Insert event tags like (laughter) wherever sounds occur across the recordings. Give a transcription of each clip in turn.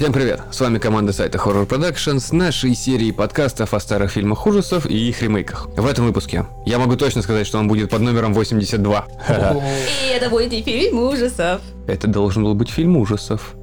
Всем привет! С вами команда сайта Horror Productions с нашей серией подкастов о старых фильмах ужасов и их ремейках. В этом выпуске я могу точно сказать, что он будет под номером 82. (laughs) И это будет не фильм ужасов. Это должен был быть фильм ужасов.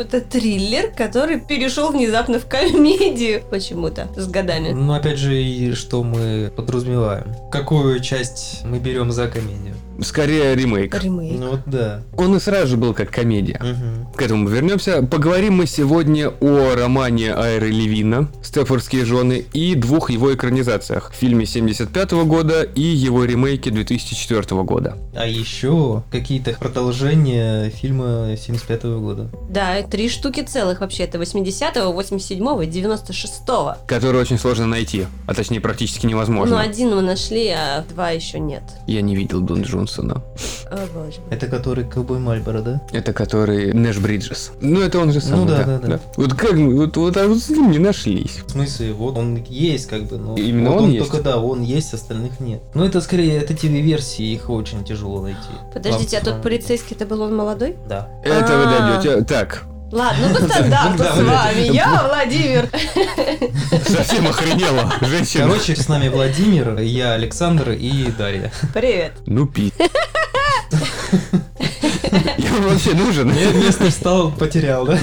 Это триллер, который перешел внезапно в комедию почему-то с годами. Ну, опять же, и что мы подразумеваем? Какую часть мы берем за комедию? Скорее ремейк. Ремейк. Ну вот да. Он и сразу же был как комедия. Мгм. К этому вернемся. Поговорим мы сегодня о романе Айры Левина «Степфордские жены» и двух его экранизациях. В фильме 75 года и его ремейке 2004 года. А еще какие-то продолжения фильма 75 года. Да, три штуки целых вообще. Это 80-го, 87-го и 96-го. Которые очень сложно найти, а точнее практически Ну, невозможно. один мы нашли, а два еще нет. Я не видел Дон Джонсона. О боже. Это который Ковбой Мальборо, да? Это который Нэш Бриджес. Ну, это он же сам. Ну да, да, да. Вот как мы, вот, вот, а вот с ним не нашлись. В смысле, вот он есть как бы, но Именно вот он он, есть? только да, он есть, остальных нет. Ну это скорее, это ТВ-версии, их очень тяжело найти. Подождите, а тот полицейский, это был он молодой? Да. Это вы А. дойдете. Так, Ладно, ну по стандарту Да, с вами. Я Владимир. совсем охренела женщина. Короче, с нами Владимир, я Александр и Дарья. Привет. Ну пи. Я вам вообще нужен? Я местный встал, потерял, да?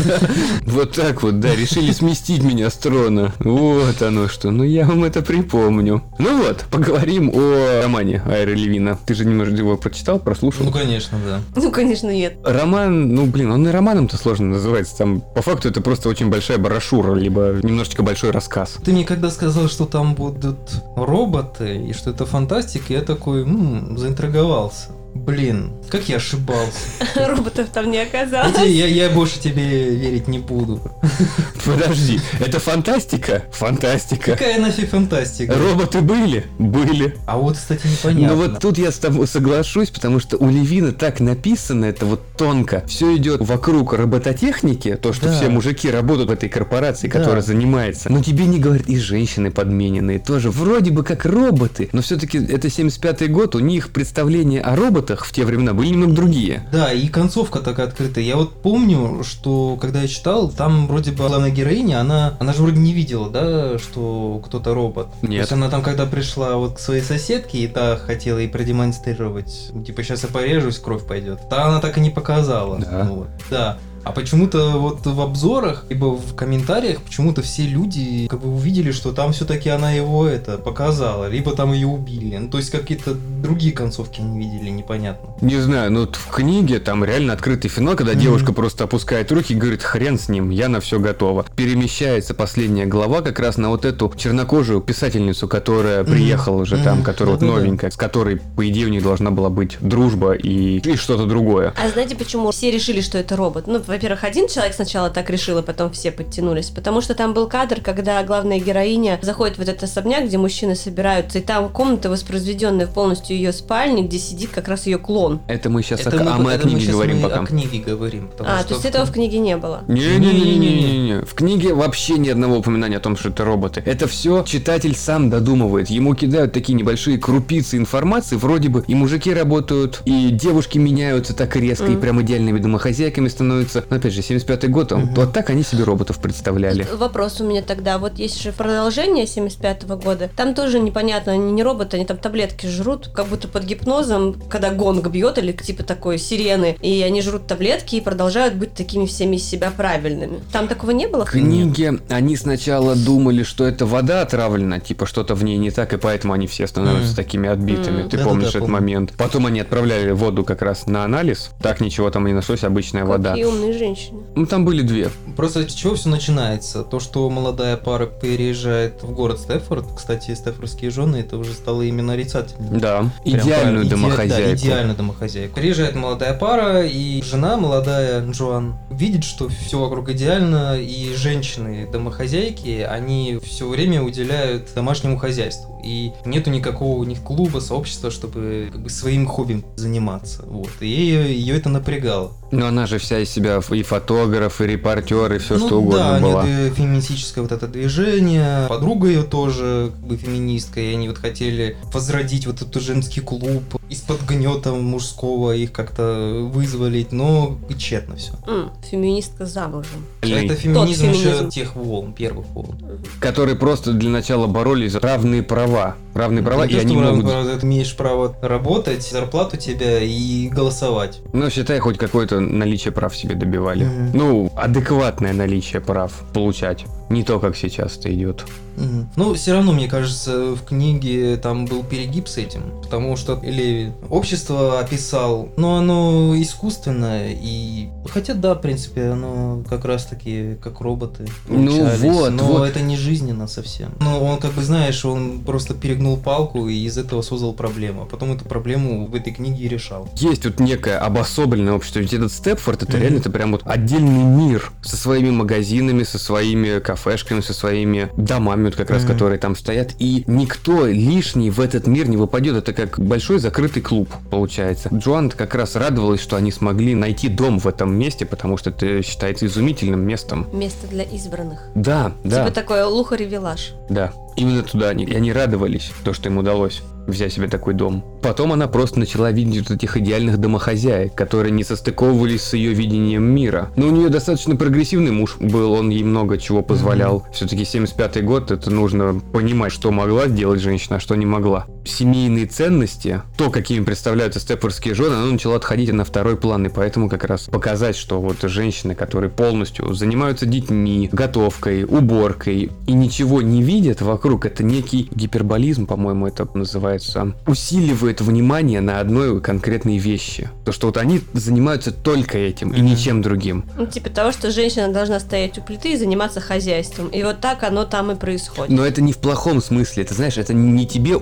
Вот так вот, да, решили сместить меня с трона. Вот оно что. Ну я вам это припомню. Ну вот, поговорим о романе Айры Левина. Ты же немножко его прочитал, прослушал? Ну конечно, да. Ну, конечно, нет. Роман, ну блин, он и романом-то сложно называется. Там по факту это просто очень большая брошюра, либо немножечко большой рассказ. Ты мне когда сказал, что там будут роботы и что это фантастика, я такой, м, заинтриговался. Блин, как я ошибался. (laughs) Роботов там не оказалось. Хотя я, я больше тебе верить не буду. (laughs) Подожди, это фантастика? Фантастика. Какая нафиг фантастика? Роботы были? Были. А вот, кстати, непонятно. Ну вот тут я с тобой соглашусь, потому что у Левина так написано, это вот тонко. Все идет вокруг робототехники, то, что Да. все мужики работают в этой корпорации, Да. которая занимается. Но тебе не говорят, и женщины подмененные тоже. Вроде бы как роботы, но все-таки это 75-й год, у них представления о роботах в те времена были немного другие. Да, и концовка такая открытая. Я вот помню, что когда я читал, там вроде бы главная героиня, она, она же вроде не видела, да, что кто-то робот. То Нет. есть она там, когда пришла вот к своей соседке, и та хотела ей продемонстрировать, типа, сейчас я порежусь, кровь пойдет. Та она так и не показала. Да. Ну вот. Да. А почему-то вот в обзорах, либо в комментариях, почему-то все люди как бы увидели, что там все-таки она его это показала, либо там ее убили. Ну, то есть какие-то другие концовки не видели, непонятно. Не знаю, ну вот в книге там реально открытый финал, когда Мгм. девушка просто опускает руки и говорит, хрен с ним, я на все готова. Перемещается последняя глава как раз на вот эту чернокожую писательницу, которая Мгм. приехала уже там, Мгм. которая вот новенькая, с которой, по идее, у них должна была быть дружба и, и что-то другое. А знаете, почему все решили, что это робот? Ну, во-первых, один человек сначала так решил, а потом все подтянулись. Потому что там был кадр, когда главная героиня заходит в этот особняк, где мужчины собираются, и там комната, воспроизведенная полностью ее спальне, где сидит как раз ее клон. Это мы сейчас Это о, а мы о книге щас говорим мы пока. о книге говорим. А, что то есть этого в книге не было. Не-не-не-не-не-не. В книге вообще ни одного упоминания о том, что это роботы. Это все читатель сам додумывает. Ему кидают такие небольшие крупицы информации, вроде бы и мужики работают, и девушки меняются так резко, и Мгм. прям идеальными домохозяйками становятся. Но опять же, 75-й год, он- Мгм. вот так они себе роботов представляли. Вопрос у меня тогда, вот есть же продолжение 75 года, там тоже непонятно, они не роботы, они там таблетки жрут, как будто под гипнозом, когда гонг бьет или типа такой сирены, и они жрут таблетки и продолжают быть такими всеми из себя правильными. Там такого не было? В книге они сначала думали, что это вода отравлена, типа что-то в ней не так, и поэтому они все становятся Мгм. такими отбитыми. Мгм. Ты Да-да-да, помнишь этот помню. момент? Потом они отправляли воду как раз на анализ. Так ничего там не нашлось, обычная вода. Какие умные женщины. Ну там были две. Просто с чего все начинается? То, что молодая пара переезжает в город Стефорд. Кстати, стефордские жены это уже стало именно нарицательным. Да, Прям идеальную правильно, иде- домохозяйку. Да, идеальную домохозяйку. Приезжает молодая пара, и жена молодая, Джоан, видит, что все вокруг идеально, и женщины домохозяйки, они все время уделяют домашнему хозяйству. И нету никакого у них клуба, сообщества, чтобы как бы, своим хобби заниматься. Вот. И ее, ее это напрягало. Но она же вся из себя и фотограф, и репортер, и все Ну что угодно да, была. нет, э, феминистическое вот это движение. Подруга ее тоже как бы феминистка, и они вот хотели возродить вот этот женский клуб. Из-под гнета мужского их как-то вызволить, но тщетно все. М, Феминистка замужем. Это феминизм Тот еще тех волн, первых волн. Которые просто для начала боролись за равные права. Равные права, Не и они могут... право, Ты имеешь право работать, зарплату тебя и голосовать. Ну, считай, хоть какое-то наличие прав себе добивали. Ну, адекватное наличие прав получать. Не то, как сейчас это идет. Мгм. Ну, все равно, мне кажется, в книге там был перегиб с этим, потому что Леви общество описал, но оно искусственное, и... Хотя, да, в принципе, оно как раз-таки как роботы Ну вот, но вот. это не жизненно совсем. Ну, он, как бы, знаешь, он просто перегнул палку и из этого создал проблему, а потом эту проблему в этой книге и решал. Есть вот некое обособленное общество. Ведь этот Степфорд, это Мгм. реально это прям вот отдельный мир со своими магазинами, со своими кафешками, со своими домами, вот как раз, Мгм. которые там стоят. И никто лишний в этот мир не выпадет. Это как большой закрытый клуб, получается. Джоан как раз радовалась, что они смогли найти дом в этом месте, потому что это считается изумительным местом. Место для избранных. Да, да, Типа такой лухари-вилаж. да. Именно туда они, и они радовались, то, что им удалось взять себе такой дом. Потом она просто начала видеть вот этих идеальных домохозяек, которые не состыковывались с ее видением мира. Но у нее достаточно прогрессивный муж был, он ей много чего позволял. Все-таки 75-й год, это нужно понимать, что могла сделать женщина, а что не могла. Семейные ценности, то, какими представляются степфордские жены, она начала отходить на второй план, и поэтому как раз показать, что вот женщины, которые полностью занимаются детьми, готовкой, уборкой и ничего не видят вокруг, это некий гиперболизм, по-моему, это называется, усиливает внимание на одной конкретной вещи. То, что вот они занимаются только этим и ничем другим. Ну, типа того, что женщина должна стоять у плиты и заниматься хозяйством. И вот так оно там и происходит. Но это не в плохом смысле, ты знаешь, это не тебе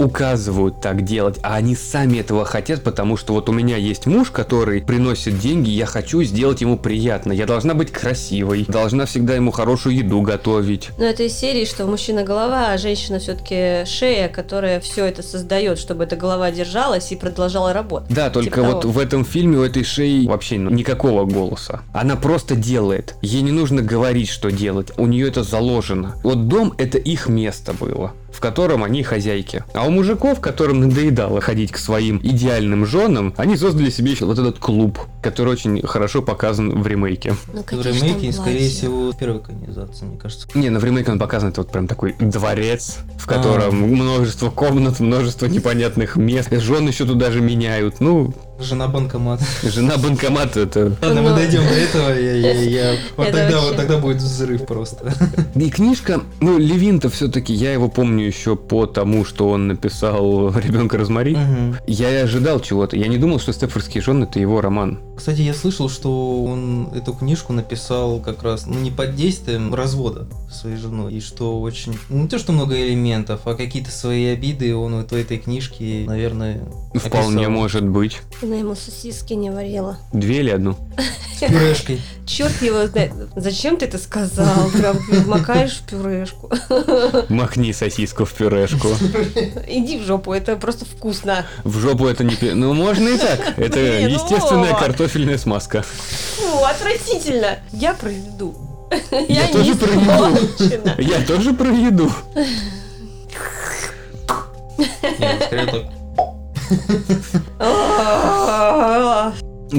указывают так делать, а они сами этого хотят, потому что вот у меня есть муж, который приносит деньги, я хочу сделать ему приятно, я должна быть красивой, должна всегда ему хорошую еду готовить. Но это из серии, что мужчина голова, а женщина все-таки шея, которая все это создает, чтобы эта голова держалась и продолжала работать. Да, только Типа вот того. в этом фильме у этой шеи вообще никакого голоса. Она просто делает. Ей не нужно говорить, что делать. У нее это заложено. Вот дом это их место было в котором они хозяйки. А у мужиков, которым надоедало ходить к своим идеальным женам, они создали себе еще вот этот клуб, который очень хорошо показан в ремейке. Ну, В какие ж ремейке, скорее всего, в первой экранизации, мне кажется. Не, на в ремейке он показан, это вот прям такой дворец, в А. котором множество комнат, множество непонятных мест. Жен еще туда же меняют. Ну, Жена банкомат. жена банкомат это... Ладно, мы Ну. дойдем до этого, я, я, я- вот Это тогда, вообще. вот тогда будет взрыв просто. И книжка, ну, Левин-то все-таки, я его помню еще по тому, что он написал «Ребенка Розмари». Мгм. Я и ожидал чего-то. Я не думал, что «Стефордские жены» — это его роман. Кстати, я слышал, что он эту книжку написал как раз, ну, не под действием развода своей женой, и что очень, ну, не то, что много элементов, а какие-то свои обиды он вот в этой книжке, наверное, Вполне описал. может быть. Она ему сосиски не варила. Две или одну? с пюрешкой. Черт его знает. Зачем ты это сказал? Прям макаешь в пюрешку. Махни сосиску в пюрешку. Иди в жопу, это просто вкусно. В жопу это не... Ну, можно и так. (laughs) Это Блин, естественная картофельная смазка. Фу, отвратительно. Я про еду. Я тоже про еду. испорчена. Я тоже про еду. Нет, скорее так. А,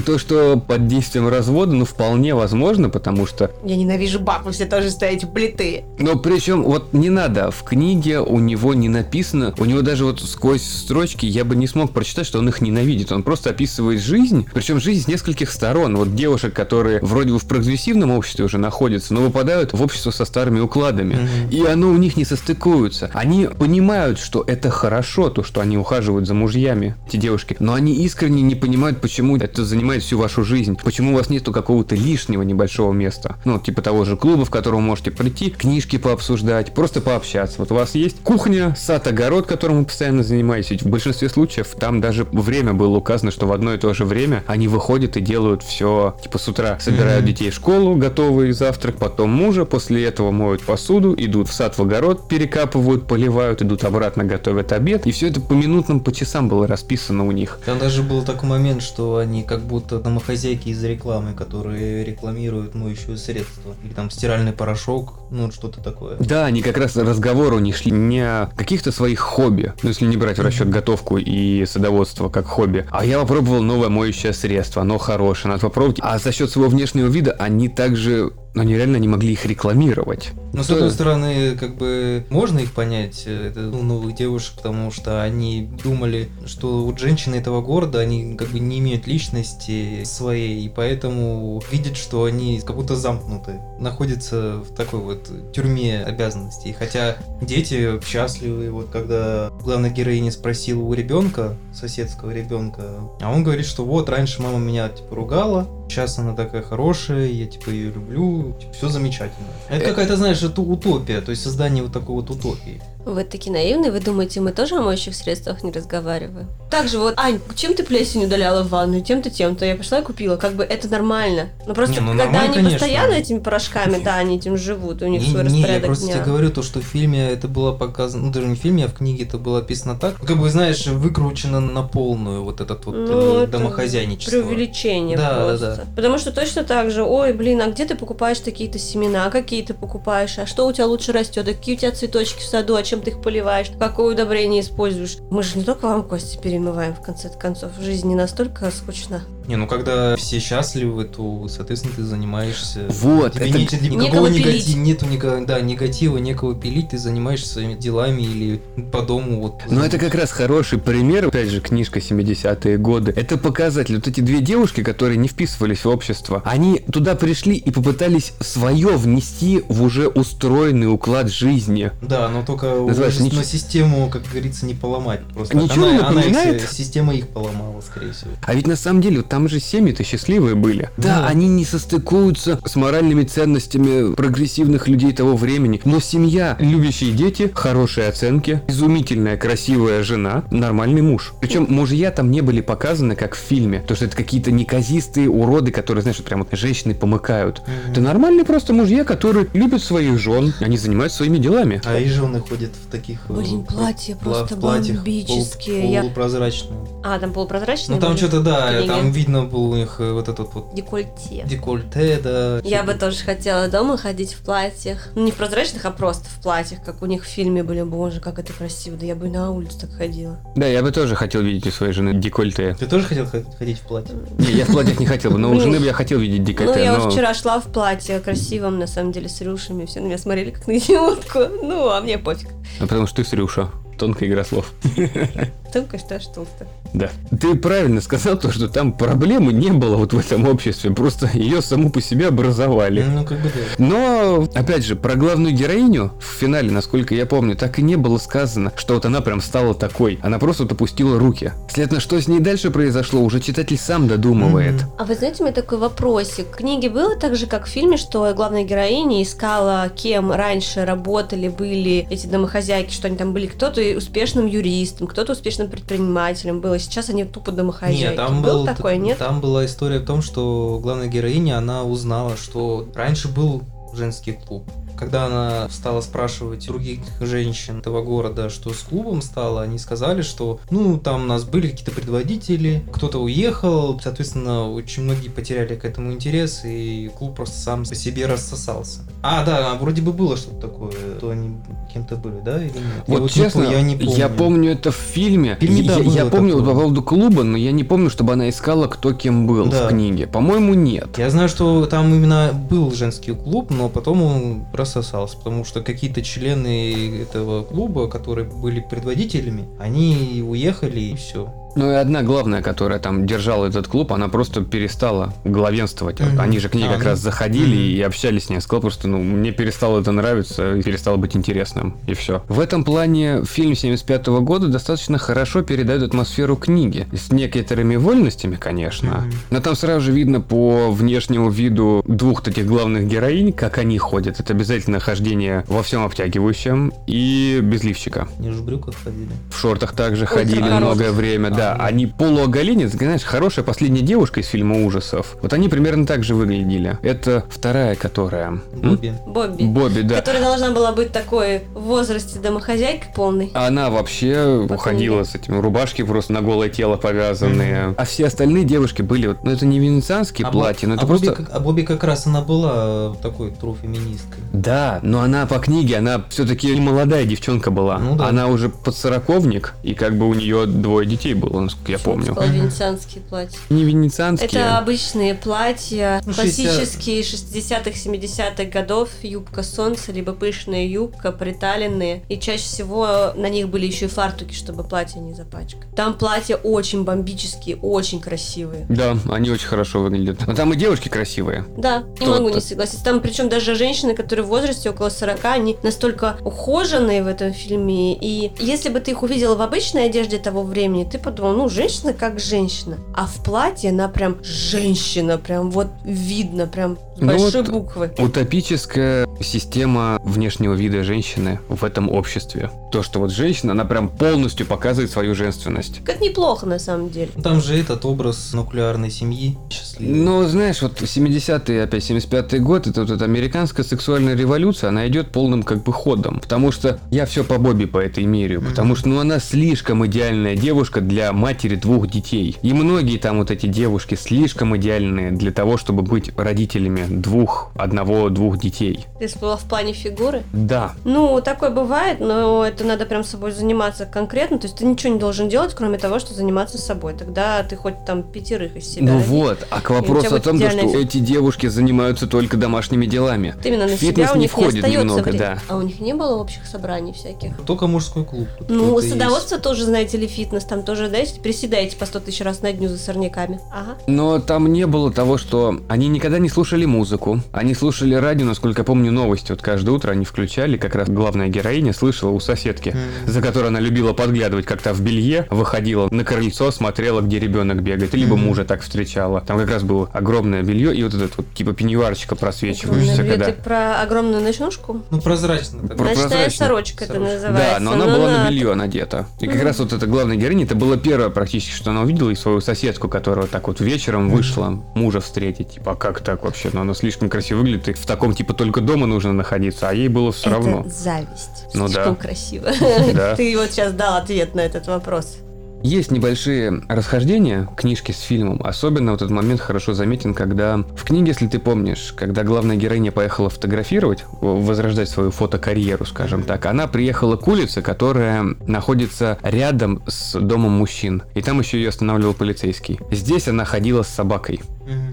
То, что под действием развода, ну, вполне возможно, потому что Я ненавижу баб, вы все тоже стоите плиты. Но причем вот не надо, в книге у него не написано, у него даже вот сквозь строчки я бы не смог прочитать, что он их ненавидит. Он просто описывает жизнь, причем жизнь с нескольких сторон. Вот девушек, которые вроде бы в прогрессивном обществе уже находятся, но выпадают в общество со старыми укладами. Мгм. И оно у них не состыкуется. Они понимают, что это хорошо, то, что они ухаживают за мужьями, эти девушки. Но они искренне не понимают, почему это занимает всю вашу жизнь. Почему у вас нету какого-то лишнего небольшого места. Ну, типа того же клуба, в который вы можете прийти, книжки пообсуждать, просто пообщаться. Вот у вас есть кухня, сад, огород, которым вы постоянно занимаетесь. В большинстве случаев там даже время было указано, что в одно и то же время они выходят и делают все, типа с утра собирают детей в школу, готовый завтрак, потом мужа, после этого моют посуду, идут в сад, в огород, перекапывают, поливают, идут обратно, готовят обед. И все это по минутным, по часам было расписано у них. Там даже был такой момент, что они как будто домохозяйки из рекламы, которые рекламируют моющее средство. Или там стиральный порошок, ну что-то такое. Да, они как раз разговоры у них шли не о каких-то своих хобби, ну если не брать в расчет готовку и садоводство как хобби, а я попробовал новое моющее средство, оно хорошее, надо попробовать. А за счет своего внешнего вида они также но они реально не могли их рекламировать. Но, с одной стороны, как бы можно их понять, это, ну, новых девушек, потому что они думали, что вот женщины этого города, они как бы не имеют личности своей, и поэтому видят, что они как будто замкнуты, находятся в такой вот тюрьме обязанностей. Хотя дети счастливы, вот когда главная героиня спросила у ребенка, соседского ребенка, а он говорит, что вот раньше мама меня типа ругала, сейчас она такая хорошая, я типа ее люблю, все замечательно. Это какая-то, знаешь, это утопия, то есть создание вот такой вот утопии. Вы такие наивные, вы думаете, мы тоже о моющих средствах не разговариваем? Также вот, Ань, чем ты плесень удаляла в ванну? Тем-то, тем-то. Я пошла и купила. Как бы это нормально. Но просто, Не, ну, когда они конечно. постоянно этими порошками, да, они этим живут, у них Не, свой не, я распорядок просто дня. тебе говорю то, что в фильме это было показано, ну даже не в фильме, а в книге это было описано так, как бы, знаешь, выкручено на полную вот этот вот Ну, э, домохозяйничество. Преувеличение Да, да, просто. да. Потому что точно так же, ой, блин, а где ты покупаешь такие-то семена, какие ты покупаешь, а что у тебя лучше растет, а какие у тебя цветочки в саду, а чем ты их поливаешь, какое удобрение используешь. Мы же не только вам кости перемываем, в конце концов. Жизнь не настолько скучна. Не, ну когда все счастливы, то, соответственно, ты занимаешься. Вот, Тебе это- нет никакого негатива, нету никакого, да, негатива, некого пилить, ты занимаешься своими делами или по дому вот. Но это как раз хороший пример, опять же, книжка 70-е годы. Это показатель. Вот эти две девушки, которые не вписывались в общество, они туда пришли и попытались свое внести в уже устроенный уклад жизни. Да, но только Называется, ничего- на систему, как говорится, не поломать. Просто Ничего она, не она их, напоминает? э, система их поломала, скорее всего. А ведь на самом деле вот там же семьи-то счастливые были. Да, Да. они не состыкуются с моральными ценностями прогрессивных людей того времени, но семья, любящие дети, хорошие оценки, изумительная красивая жена, нормальный муж. Причем мужья там не были показаны как в фильме, то что это какие-то неказистые уроды, которые, знаешь, вот прям вот женщины помыкают. Это нормальные просто мужья, которые любят своих жен, они занимаются своими делами. А и жены ходят в таких... э, Блин, платья пла- просто платьях бомбические. Я- полупрозрачные. А, там полупрозрачные Ну там что-то, да, книги? там видно был у них э, вот этот вот Декольте. декольте, да. Я бы тоже хотела дома ходить в платьях. Ну, не в прозрачных, а просто в платьях, как у них в фильме были. Боже, как это красиво. Да я бы и на улицу так ходила. Да, я бы тоже хотел видеть у своей жены декольте. Ты тоже хотел ход- ходить в платье? Не, я в платьях не хотел бы, но у (laughs) Ну, жены бы я хотел видеть Ну, декольте. я но- вот вчера шла в платье красивом, на самом деле, с рюшами. Все на меня смотрели, как на идиотку. (laughs) Ну, а мне пофиг. Ну, потому что ты Срюша. Тонкая игра слов. (laughs) Только что ж толсто. Да. Ты правильно сказал то, что там проблемы не было вот в этом обществе. Просто ее саму по себе образовали. Ну, как бы да. Но, опять же, про главную героиню в финале, насколько я помню, так и не было сказано, что вот она прям стала такой. Она просто вот опустила руки. Следовательно, что с ней дальше произошло, уже читатель сам додумывает. Мгм. А вы знаете, у меня такой вопросик. В книге было так же, как в фильме, что главная героиня искала, кем раньше работали, были эти домохозяйки, что они там были. Кто-то успешным юристом, кто-то успешным предпринимателем был. А сейчас они тупо домохозяйки. Нет, там был был, такой, нет? Там была история в том, что главная героиня, она узнала, что раньше был женский клуб. Когда она стала спрашивать других женщин этого города, что с клубом стало, они сказали, что ну там у нас были какие-то предводители, кто-то уехал, соответственно, очень многие потеряли к этому интерес, и клуб просто сам по себе рассосался. А, да, вроде бы было что-то такое, то они кем-то были, да, или нет? Я Вот не честно, я не помню. это в фильме. В фильме, да, я, я было помню вот такое. по поводу клуба, но я не помню, чтобы она искала, кто кем был Да. в книге. По-моему, нет. Я знаю, что там именно был женский клуб, но потом он рассосался, потому что какие-то члены этого клуба, которые были предводителями, они уехали и все. Ну и одна главная, которая там держала этот клуб, она просто перестала главенствовать. Мгм. Они же к ней А, как ну. раз заходили Мгм. и общались с ней. Сказал просто, ну, мне перестало это нравиться, и перестало быть интересным, и все. В этом плане фильм 75 года достаточно хорошо передает атмосферу книги. С некоторыми вольностями, конечно. Мгм. Но там сразу же видно по внешнему виду двух таких главных героинь, как они ходят. Это обязательно хождение во всем обтягивающем и без лифчика. Они же в брюках ходили. В шортах также ходили коротких. многое время, А, Да, да. они полуоголенец, знаешь, хорошая последняя девушка из фильма ужасов. Вот они примерно так же выглядели. Это вторая, которая... Бобби. Бобби. Бобби, да. Которая должна была быть такой в возрасте домохозяйкой полной. Она вообще уходила не- с этими рубашки просто на голое тело повязанные. А все остальные девушки были вот, ну это не венецианские А платья, но это а Бобби просто... как- а Бобби как раз она была такой тру феминисткой. Да, но она по книге, она все-таки не молодая девчонка была. Ну да. Она уже подсороковник, и как бы у нее двое детей было, насколько я помню. Сказала, венецианские платья. Не венецианские. Это обычные платья, классические 60-х, 70-х годов, юбка солнца, либо пышная юбка, приталенные. И чаще всего на них были еще и фартуки, чтобы платье не запачкать. Там платья очень бомбические, очень красивые. Да, они очень хорошо выглядят. Но там и девушки красивые. Да, не могу не согласиться. Там причем даже женщины, которые в возрасте около 40, они настолько ухоженные в этом фильме. И если бы ты их увидела в обычной одежде того времени, ты подумал, ну, женщина как женщина. А в платье она прям женщина, прям вот видно, прям с Ну большой вот буквы. Утопическая система внешнего вида женщины в этом обществе. То, что вот женщина, она прям полностью показывает свою женственность. Как неплохо на самом деле. Там же этот образ нуклеарной семьи счастливый. Ну, знаешь, вот 70-е, опять 75-й год, это вот эта американская сексуальная революция, она идет полным как бы ходом. Потому что я все по Бобби по этой меряю. Потому что, ну, она слишком идеальная девушка для матери двух детей. И многие там вот эти девушки слишком идеальные для того, чтобы быть родителями двух, одного-двух детей. Ты всплыла в плане фигуры. Да, Ну, такое бывает, но это надо прям собой заниматься конкретно. То есть ты ничего не должен делать, кроме того, что заниматься собой. Тогда ты хоть там пятерых из себя ну родишь. вот, а к вопросу о том, то, что идеальная эти девушки занимаются только домашними делами. Вот именно на Фитнес себя у не них входит не остается немного, да. А у них не было общих собраний всяких? Только мужской клуб. Ну, садоводство тоже, знаете ли, фитнес. Там тоже, знаете, приседаете по 100 тысяч раз на дню за сорняками. Ага. Но там не было того, что они никогда не слушали музыку. Они слушали радио, насколько я помню, новости. Вот каждое утро они включали, как раз главная героиня слышала у соседки, за которой она любила подглядывать, как-то в белье выходила на крыльцо, смотрела, где ребенок бегает, либо мужа так встречала. Там как раз было огромное белье и вот этот вот типа пеньюарчика просвечивающийся, когда... Ты про огромную ночнушку? Ну, прозрачно. Про- Ночная прозрачно. сорочка это Сорочка. называется. Да, но она Ну, была она- на белье надета. И как раз вот эта главная героиня, это было первое практически, что она увидела, и свою соседку, которая так вот вечером вышла мужа встретить. Типа, а как так вообще? Ну, она слишком красиво выглядит, и в таком, типа, только дома нужно находиться, а ей было все это равно. зависть. Ну Слишком да. красиво. Да. (laughs) Ты вот сейчас дал ответ на этот вопрос. Есть небольшие расхождения книжки с фильмом. Особенно вот этот момент хорошо заметен, когда в книге, если ты помнишь, когда главная героиня поехала фотографировать, возрождать свою фотокарьеру, скажем так, она приехала к улице, которая находится рядом с домом мужчин. И там еще ее останавливал полицейский. Здесь она ходила с собакой,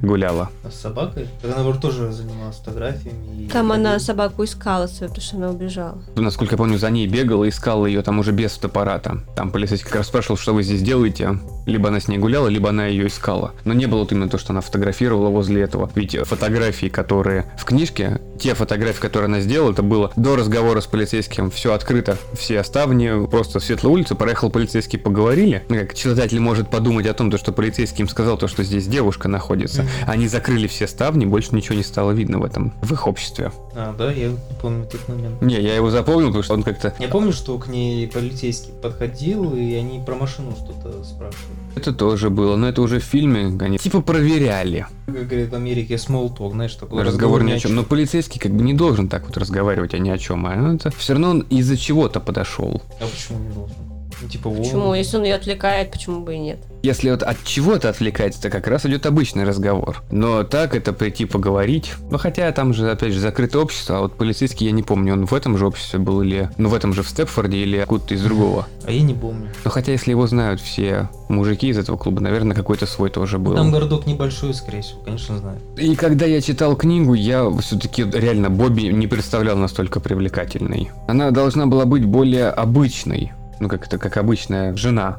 Гуляла. А с собакой? Так она вроде тоже занималась фотографиями. и- Там она собаку искала свою, потому что она убежала. Насколько я помню, за ней бегала, искала ее там уже без фотоаппарата. Там полицейский как раз спрашивал, что вы здесь делаете. Либо она с ней гуляла, либо она ее искала. Но не было вот именно то, что она фотографировала возле этого. Ведь фотографии, которые в книжке, те фотографии, которые она сделала, это было до разговора с полицейским, все открыто, все ставни, просто в светлую улицу, проехал полицейский, поговорили. Ну, как читатель может подумать о том, то, что полицейский им сказал, то, что здесь девушка находится. Мгм. Они закрыли все ставни, больше ничего не стало видно в этом, в их обществе. А, да, я помню этот момент. Не, я его запомнил, потому что он как-то Я помню, что к ней полицейский подходил, и они про машину что-то спрашивали. Это тоже было, но это уже в фильме, они типа проверяли. Как говорят в Америке, small talk, знаешь, такой Разговор ни о чем. Но полицейский как бы не должен так вот разговаривать, а ни о чем. А это все равно он из-за чего-то подошел. А почему не должен? Ну, типа. Почему? Если он ее отвлекает, почему бы и нет? Если вот от чего-то отвлекается, то как раз идет обычный разговор. Но так это прийти поговорить. Ну хотя там же, опять же, закрытое общество, а вот полицейский я не помню, он в этом же обществе был или... Ну в этом же в Степфорде или откуда-то из другого. А я не помню. Но хотя если его знают все мужики из этого клуба, наверное, какой-то свой тоже был. Там городок небольшой, скорее всего, конечно, знаю. И когда я читал книгу, я все-таки реально Бобби не представлял настолько привлекательной. Она должна была быть более обычной. Ну, как это, как обычная жена.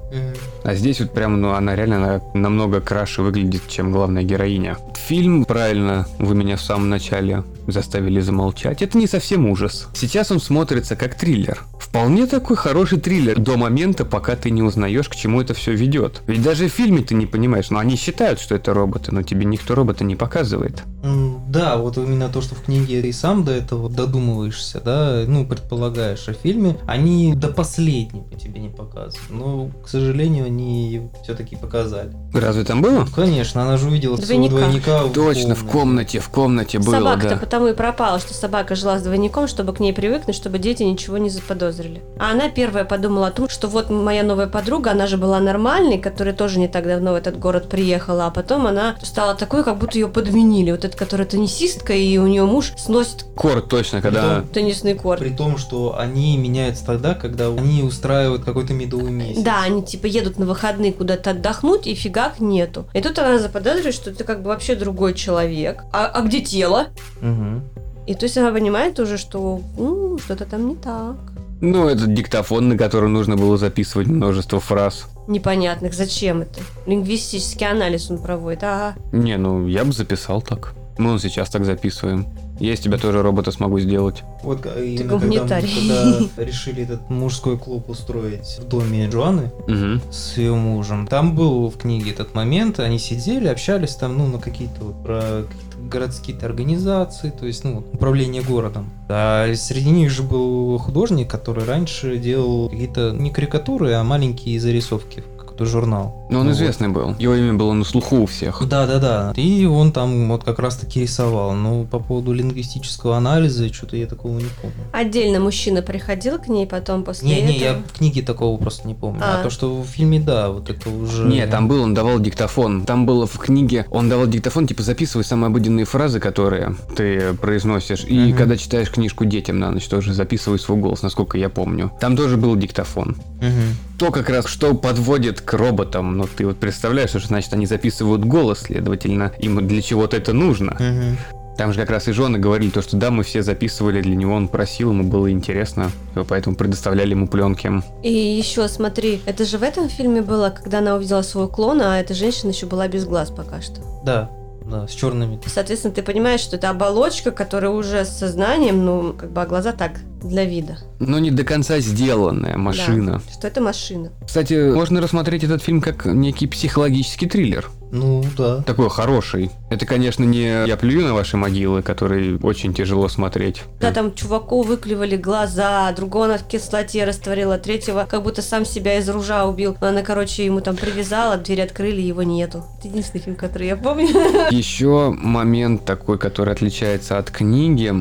А здесь вот прям, ну, она реально на- намного краше выглядит, чем главная героиня. Фильм, правильно, вы меня в самом начале заставили замолчать. Это не совсем ужас. Сейчас он смотрится как триллер. Вполне такой хороший триллер до момента, пока ты не узнаешь, к чему это все ведет. Ведь даже в фильме ты не понимаешь, но они считают, что это роботы, но тебе никто робота не показывает. Да, вот именно то, что в книге ты сам до этого додумываешься, да, ну, предполагаешь о фильме, они до последнего тебе не показывают. Но, к сожалению, они все-таки показали. Разве там было? Конечно, она же увидела Двойника. своего двойника в Точно, в комнате, в комнате было, Собака-то да. потому и пропала, что собака жила с двойником, чтобы к ней привыкнуть, чтобы дети ничего не заподозрили. А она первая подумала о том, что вот моя новая подруга, она же была нормальной, которая тоже не так давно в этот город приехала, а потом она стала такой, как будто ее подменили. Вот эта, которая теннисистка, и у нее муж сносит Корт точно, когда... теннисный корт. При том, что они меняются тогда, когда они устраивают какой-то медовый месяц. Да, они типа едут на выходные куда-то отдохнуть, и фигак нету. И тут она заподозривает, что это как бы вообще другой человек. А, а где тело? Мгм. И то есть она понимает уже, что что-то там не так. Ну, этот диктофон, на котором нужно было записывать множество фраз. Непонятных. Зачем это? Лингвистический анализ он проводит. Ага. Не, ну, я бы записал так. Мы он сейчас так записываем. Я из тебя тоже робота смогу сделать. Вот ка- именно когда, когда решили этот мужской клуб устроить в доме Джоанны Угу. с ее мужем, там был в книге этот момент, они сидели, общались там, ну, на какие-то вот про какие-то городские организации, то есть, ну, управление городом. А среди них же был художник, который раньше делал какие-то не карикатуры, а маленькие зарисовки в какой-то журнал. Но он Вот. известный был. Его имя было на слуху у всех. Да, да, да. И он там вот как раз таки рисовал. Но по поводу лингвистического анализа, что-то я такого не помню. Отдельно мужчина приходил к ней потом после Не, не, этого. я в книге такого просто не помню. А, А. то, что в фильме, да, вот это уже... Не, там был, он давал диктофон. Там было в книге, он давал диктофон, типа записывай самые обыденные фразы, которые ты произносишь. И Мгм. когда читаешь книжку детям на ночь, тоже записывай свой голос, насколько я помню. Там тоже был диктофон. Мгм. То как раз, что подводит к роботам. Ну, ты вот представляешь, что значит они записывают голос, следовательно, им для чего-то это нужно. Мгм. Там же как раз и жены говорили то, что да, мы все записывали для него, он просил, ему было интересно, поэтому предоставляли ему пленки. И еще смотри, это же в этом фильме было, когда она увидела своего клона, а эта женщина еще была без глаз пока что. Да, да, с черными. Соответственно, ты понимаешь, что это оболочка, которая уже с сознанием, ну, как бы, а глаза так, для вида. Но не до конца сделанная машина. Да, что это машина. Кстати, можно рассмотреть этот фильм как некий психологический триллер. Ну, да. Такой хороший. Это, конечно, не «Я плюю на ваши могилы», который очень тяжело смотреть. Да, там чуваку выклевали глаза, другого она в кислоте растворила, третьего как будто сам себя из ружа убил. Она, короче, ему там привязала, дверь открыли, его нету. Это единственный фильм, который я помню. Еще момент такой, который отличается от книги.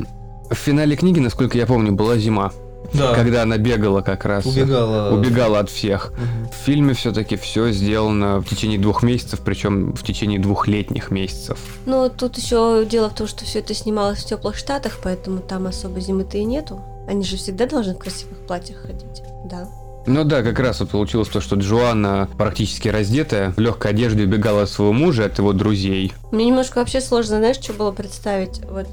В финале книги, насколько я помню, была зима, Да. когда она бегала как раз. Убегала. Убегала от всех. Мгм. В фильме все-таки все сделано в течение двух месяцев, причем в течение двух летних месяцев. Но тут еще дело в том, что все это снималось в теплых штатах, поэтому там особо зимы-то и нету. Они же всегда должны в красивых платьях ходить. Да. Ну да, как раз вот получилось то, что Джоанна практически раздетая, в легкой одежде убегала от своего мужа, от его друзей. Мне немножко вообще сложно, знаешь, что было представить? Вот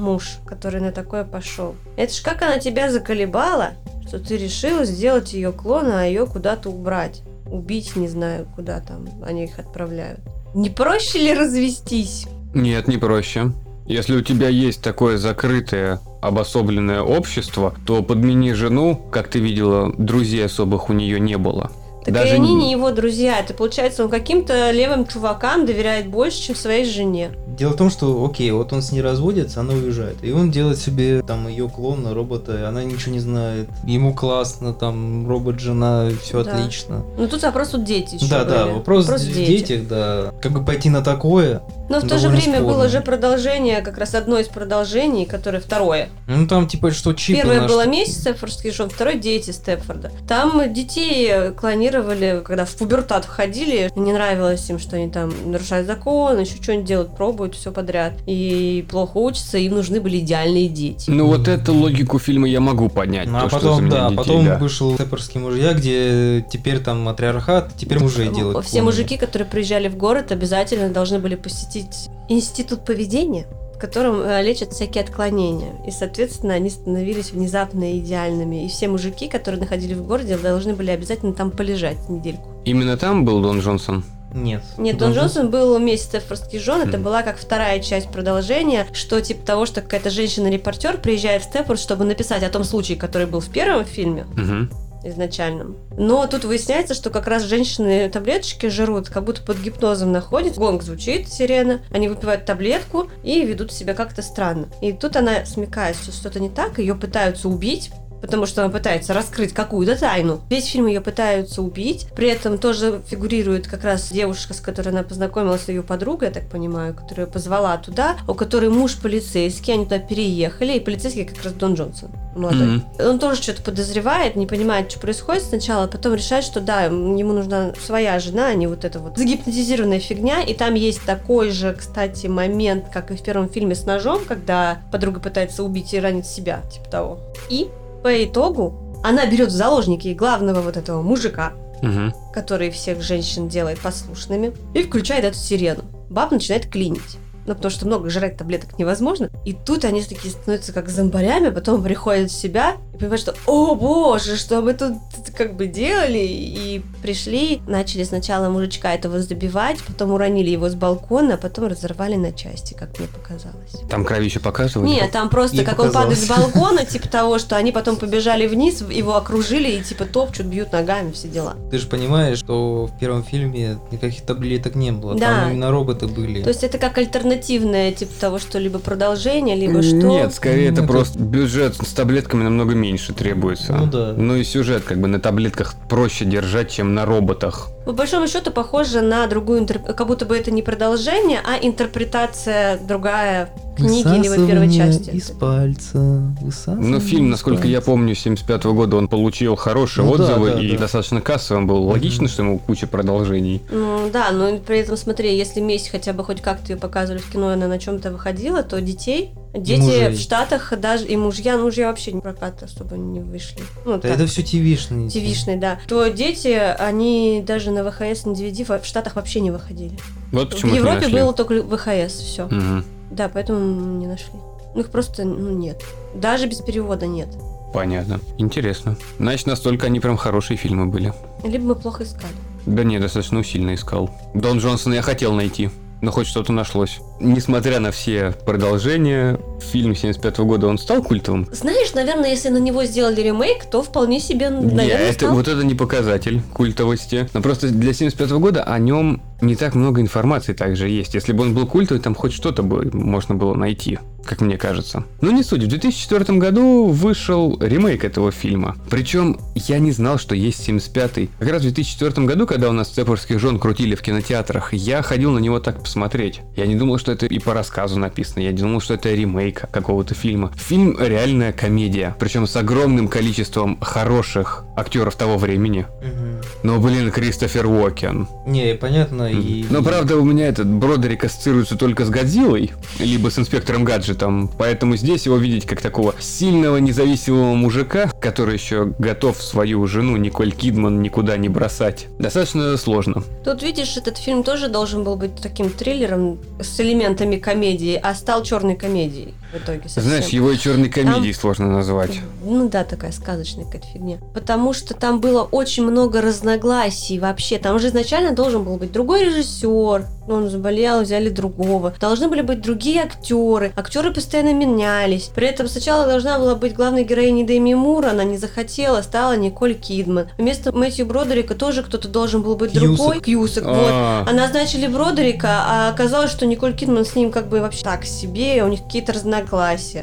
муж, который на такое пошел. Это ж как она тебя заколебала, что ты решила сделать ее клона, а ее куда-то убрать. Убить, не знаю, куда там они их отправляют. Не проще ли развестись? Нет, не проще. Если у тебя есть такое закрытое, обособленное общество, то подмени жену, как ты видела, друзей особых у нее не было. Так Даже и они не- не его друзья. Это получается, он каким-то левым чувакам доверяет больше, чем своей жене. Дело в том, что, окей, вот он с ней разводится, она уезжает. И он делает себе там ее клона, робота, и она ничего не знает. Ему классно, там, робот-жена, все Да. отлично. Ну тут вопрос тут дети еще да, да, были. вопрос, в дети. детях, да. Как бы пойти на такое, Но в то же время спорно. было же продолжение, как раз одно из продолжений, которое второе. ну там типа что чипы Первое наши- было месяц Степфордский жен, второй дети Степфорда. Там детей клонировали, когда в пубертат входили, не нравилось им, что они там нарушают закон, еще что-нибудь делают, пробуют все подряд. И плохо учатся, им нужны были идеальные дети. Ну вот эту логику фильма я могу понять. Ну, а то, за потом, да, детей, потом да. вышел Степперские мужья, где теперь там матриархат, теперь мужей делают. Все клонами. мужики, которые приезжали в город, обязательно должны были посетить институт поведения, в котором э, лечат всякие отклонения. И, соответственно, они становились внезапно идеальными. И все мужики, которые находились в городе, должны были обязательно там полежать недельку. Именно там был Дон Джонсон. Нет. Нет, Дон Джонсон был вместе с Стефордских жен, это была как вторая часть продолжения, что типа того, что какая-то женщина-репортер приезжает в Стефорд, чтобы написать о том случае, который был в первом фильме, Мгм. изначальном. Но тут выясняется, что как раз женщины таблеточки жрут, как будто под гипнозом находятся. Гонг звучит, сирена. Они выпивают таблетку и ведут себя как-то странно. И тут она смекает, что что-то не так, ее пытаются убить, потому что она пытается раскрыть какую-то тайну. Весь фильм ее пытаются убить, при этом тоже фигурирует как раз девушка, с которой она познакомилась, ее подруга, я так понимаю, которая позвала туда, у которой муж полицейский, они туда переехали, и полицейский как раз Дон Джонсон молодой. Мгм. Он тоже что-то подозревает, не понимает, что происходит сначала, а потом решает, что да, ему нужна своя жена, а не вот эта вот загипнотизированная фигня. И там есть такой же, кстати, момент, как и в первом фильме с ножом, когда подруга пытается убить и ранить себя, типа того. И по итогу она берет в заложники главного вот этого мужика, Мгм. который всех женщин делает послушными, и включает эту сирену. Баб начинает клинить. Ну, потому что много жрать таблеток невозможно. И тут они такие становятся как зомбарями, потом приходят в себя и понимают, что «О, боже, что мы тут как бы делали?» И пришли, начали сначала мужичка этого забивать, потом уронили его с балкона, а потом разорвали на части, как мне показалось. Там кровище показывали? Нет, там просто Ей как он падает с показалось. балкона, (laughs) типа того, что они потом побежали вниз, его окружили и типа топчут, бьют ногами, все дела. Ты же понимаешь, что в первом фильме никаких таблеток не было. Да. Там именно роботы были. То есть это как альтернативное, типа того, что либо продолжение, либо что. Нет, скорее Ну, это это- просто бюджет с таблетками намного меньше требуется. Ну да. Ну и сюжет как бы на таблетках проще держать, чем на роботах. По большому счету похоже на другую интерп- как будто бы это не продолжение, а интерпретация другая книги либо первой части. из пальца. Но фильм, насколько я пальца. помню, 75 года он получил хорошие Ну да, отзывы да, и да. достаточно кассовым был. Логично, Мгм. что ему куча продолжений. Ну да, но при этом смотри, если месть хотя бы хоть как-то ее показывали в кино, и она на чем-то выходила, то детей, дети мужей. в Штатах даже и мужья, ну мужья вообще не прокат особо не вышли. Ну, Да так. это все ТВшные. TV-шные, да. То дети, они даже на ВХС, на DVD в Штатах вообще не выходили. Вот почему в Европе было только ВХС, все. Мгм. Да, поэтому не нашли. Ну, их просто ну, нет. Даже без перевода нет. Понятно. Интересно. Значит, настолько они прям хорошие фильмы были. Либо мы плохо искали. Да не, достаточно усильно искал. Дон Джонсона я хотел найти, но хоть что-то нашлось. Несмотря на все продолжения, фильм 75 года он стал культовым. Знаешь, наверное, если на него сделали ремейк, то вполне себе, наверное, это, стал. вот это не показатель культовости. Но просто для 75 года о нем не так много информации также есть. Если бы он был культовый, там хоть что-то бы можно было найти, как мне кажется. Но не суть, в 2004 году вышел ремейк этого фильма. Причем я не знал, что есть 75-й. Как раз в 2004 году, когда у нас «Цепорских жен» крутили в кинотеатрах, я ходил на него так посмотреть. Я не думал, что это и по рассказу написано, я думал, что это ремейк какого-то фильма. Фильм реальная комедия, причем с огромным количеством хороших актеров того времени. Но, блин, Кристофер Уокен. Не, понятно. И... Но, правда, у меня этот Бродерик ассоциируется только с Годзиллой, либо с инспектором Гаджетом, поэтому здесь его видеть как такого сильного независимого мужика, который еще готов свою жену Николь Кидман никуда не бросать, достаточно сложно. Тут, видишь, этот фильм тоже должен был быть таким триллером с элементами комедии, а стал черной комедией в итоге совсем. Знаешь, его и черной комедией сложно назвать. Ну да, такая сказочная какая-то фигня. Потому что там было очень много разногласий вообще. Там же изначально должен был быть другой режиссер. Он заболел, взяли другого. Должны были быть другие актеры. Актеры постоянно менялись. При этом сначала должна была быть главной героиней Дэми Мур. Она не захотела, стала Николь Кидман. Вместо Мэтью Бродерика тоже кто-то должен был быть Кьюсак. другой. Кьюсак, вот. А, А назначили Бродерика, а оказалось, что Николь Кидман с ним как бы вообще так себе, у них какие-то разногласия.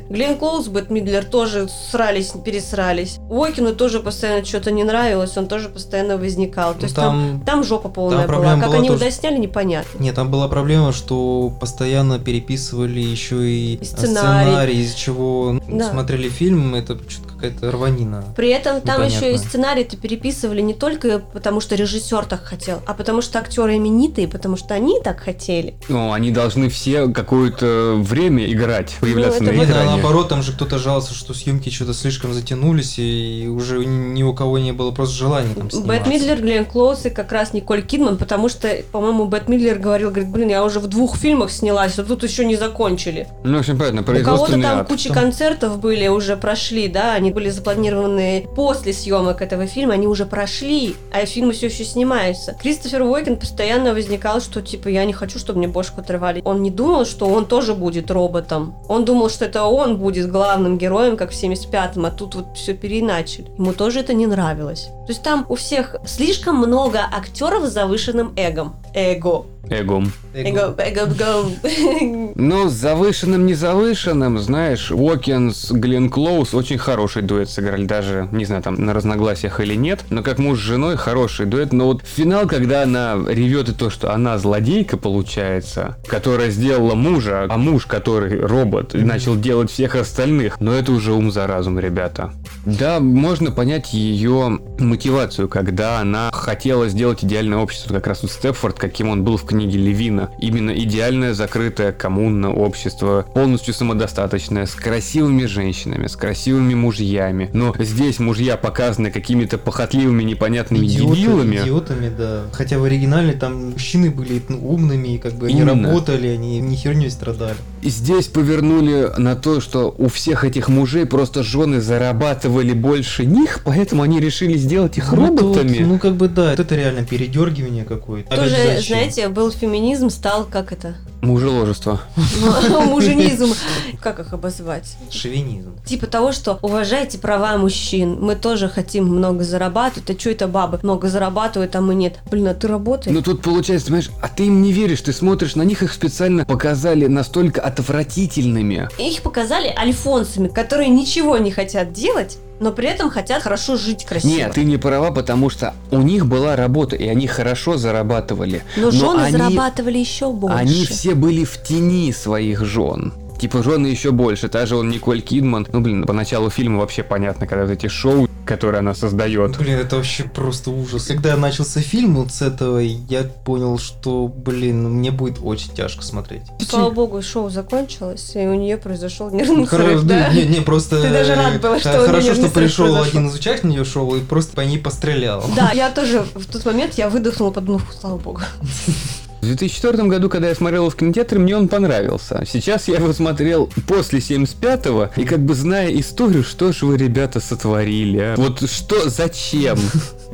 Глен Клоуз, Бет Мидлер тоже срались, пересрались. Уокину тоже постоянно что-то не нравилось, он тоже постоянно возникал. То Ну, есть там, там... там жопа полная была. проблема Как была они тоже- досняли, непонятно. Нет, там была проблема, что постоянно переписывали еще и И сценарий. из-за чего Да. смотрели фильм, это что-то какая-то рванина. При этом там Непонятно. еще и сценарий-то переписывали не только потому, что режиссер так хотел, а потому что актеры именитые, потому что они так хотели. ну, они должны все какое-то время играть, появляться Ну, это на экране. наоборот, там же кто-то жаловался, что съемки что-то слишком затянулись, и уже ни у кого не было просто желания там сниматься. Мидлер, Глен Клоуз и как раз Николь Кидман, потому что, по-моему, Бет Мидлер говорил, говорит, блин, я уже в двух фильмах снялась, а тут еще не закончили. Ну, в общем, понятно, У кого-то там ад. куча Там- концертов были, уже прошли, да, они они были запланированы после съемок этого фильма, они уже прошли, а фильмы все еще снимаются. Кристофер Уокен постоянно возникал, что типа я не хочу, чтобы мне бошку отрывали. Он не думал, что он тоже будет роботом. Он думал, что это он будет главным героем, как в 75-м, а тут вот все переиначили. Ему тоже это не нравилось. То есть там у всех слишком много актеров с завышенным эгом. Эго. Эгом. Эго, эго, эго. Ну, с завышенным, не завышенным, знаешь, Уокинс, Глен Клоус очень хороший дуэт сыграли, даже, не знаю, там, на разногласиях или нет, но как муж с женой хороший дуэт, но вот финал, когда она ревет и то, что она злодейка, получается, которая сделала мужа, а муж, который робот, и начал делать всех остальных, но это уже ум за разум, ребята. Да, можно понять ее мотивацию, когда она хотела сделать идеальное общество, как раз вот Степфорд, каким он был в книге Левина. Именно идеальное закрытое коммунное общество, полностью самодостаточное, с красивыми женщинами, с красивыми мужьями. Но здесь мужья показаны какими-то похотливыми, непонятными Идиоты- дебилами. Идиотами, да. Хотя в оригинале там мужчины были ну, умными, и как бы они Именно. работали, они не херней страдали. И здесь повернули на то, что у всех этих мужей просто жены зарабатывали больше них, поэтому они решили сделать их Ну, роботами. ну как бы да, это реально передергивание какое-то. Же, Тоже, зачем? знаете, был феминизм, стал как это? Мужеложество. (laughs) Муженизм. Как их обозвать? Шовинизм. Типа того, что уважайте права мужчин. Мы тоже хотим много зарабатывать. А что это бабы много зарабатывают, а мы нет? Блин, а ты работаешь? Ну тут получается, понимаешь, а ты им не веришь, ты смотришь на них, их специально показали настолько отвратительными. Их показали альфонсами, которые ничего не хотят делать, но при этом хотят хорошо жить красиво. Нет, ты не права, потому что у них была работа, и они хорошо зарабатывали. Но жены они- зарабатывали еще больше. Они все были в тени своих жен. Типа жены еще больше, та же он Николь Кидман. Ну, блин, по началу фильма вообще понятно, когда вот эти шоу, которые она создает. Блин, это вообще просто ужас. Когда начался фильм вот с этого, я понял, что, блин, мне будет очень тяжко смотреть. Слава богу, шоу закончилось, и у нее произошел нервный Хоро- срыв, да? Не, не, просто... Ты даже рад был, э, что у неё Хорошо, что пришел один из участников шоу и просто по ней пострелял. Да, я тоже в тот момент я выдохнула, подумав, слава богу. (laughs) В 2004 году, когда я смотрел его в кинотеатре, мне он понравился. Сейчас я его смотрел после 75-го, и как бы зная историю, что ж вы, ребята, сотворили, а? Вот что, зачем?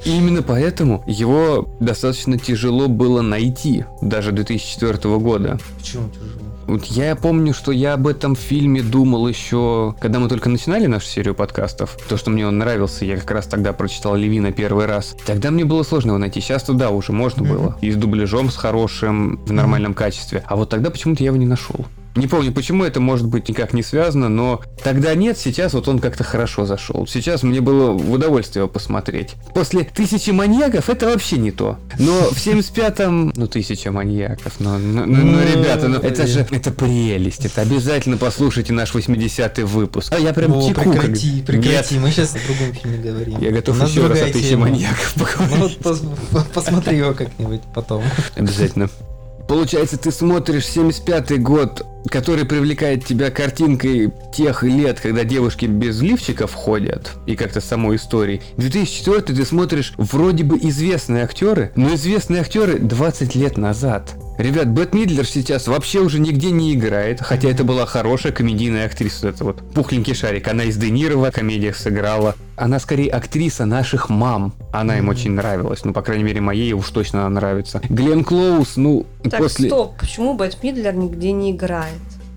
И именно поэтому его достаточно тяжело было найти, даже 2004 года. Почему тяжело? Вот я помню, что я об этом фильме думал еще, когда мы только начинали нашу серию подкастов. То, что мне он нравился, я как раз тогда прочитал Левина первый раз. Тогда мне было сложно его найти. Сейчас туда уже можно Мгм. было. И с дубляжом, с хорошим, в нормальном качестве. А вот тогда почему-то я его не нашел. Не помню, почему это может быть никак не связано, но тогда нет, сейчас вот он как-то хорошо зашел. Сейчас мне было в удовольствие его посмотреть. После «Тысячи маньяков» это вообще не то. Но в 75-м, ну, «Тысяча маньяков», ну, ну, ну, ну, Ну, ребята, ну, это же, это прелесть. Это обязательно послушайте наш 80-й выпуск. А я прям О, теку. как- прекрати, прекрати, Нет, мы сейчас о другом фильме говорим. я готов еще раз о «Тысяче маньяков» Ну поговорить. вот пос- посмотри его как-нибудь потом. Обязательно. Получается, ты смотришь 75-й год, который привлекает тебя картинкой тех лет, когда девушки без лифчиков ходят, и как-то самой историей. 2004 ты смотришь вроде бы известные актеры, но известные актеры 20 лет назад. Ребят, Бет Мидлер сейчас вообще уже нигде не играет, хотя это была хорошая комедийная актриса. Это вот пухленький шарик. Она из Де Ниро в комедиях сыграла. Она скорее актриса наших мам. Она им очень нравилась. Ну, по крайней мере, моей уж точно она нравится. Глен Клоус, ну, Так, после... стоп, почему Бет Мидлер нигде не играет?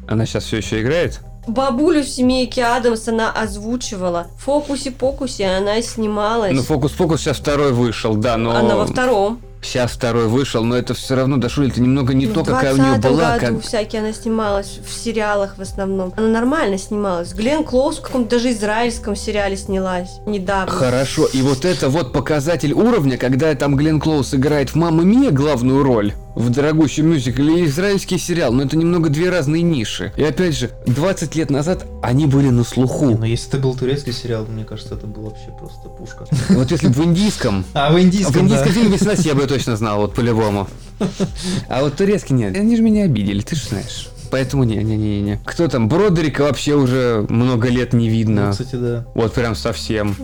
Она сейчас все еще играет? Бабулю в семейке Адамс она озвучивала. В фокусе-покусе она снималась. Ну, фокус-покус сейчас второй вышел, да, но... Она во втором. Сейчас второй вышел, но это все равно, Дашуль, это немного не Ну, то, в какая у нее 20-м была. году Как... всякие она снималась в сериалах в основном. Она нормально снималась. Глен Клоус в каком-то даже израильском сериале снялась недавно. Хорошо, и вот это вот показатель уровня, когда там Глен Клоус играет в «Мамма Мия» главную роль в дорогущем мюзикле и израильский сериал, но это немного две разные ниши. И опять же, 20 лет назад они были на слуху. Но если это был турецкий сериал, мне кажется, это был вообще просто пушка. Вот если бы в индийском (laughs) А в В индийском, индийском да. фильме снять я бы точно знал, вот по-любому. (laughs) А вот турецкий нет. Они же меня обидели, ты же знаешь. Поэтому не-не-не-не. Кто там? Бродерика вообще уже много лет не Ну, видно. Кстати, да. Вот прям совсем.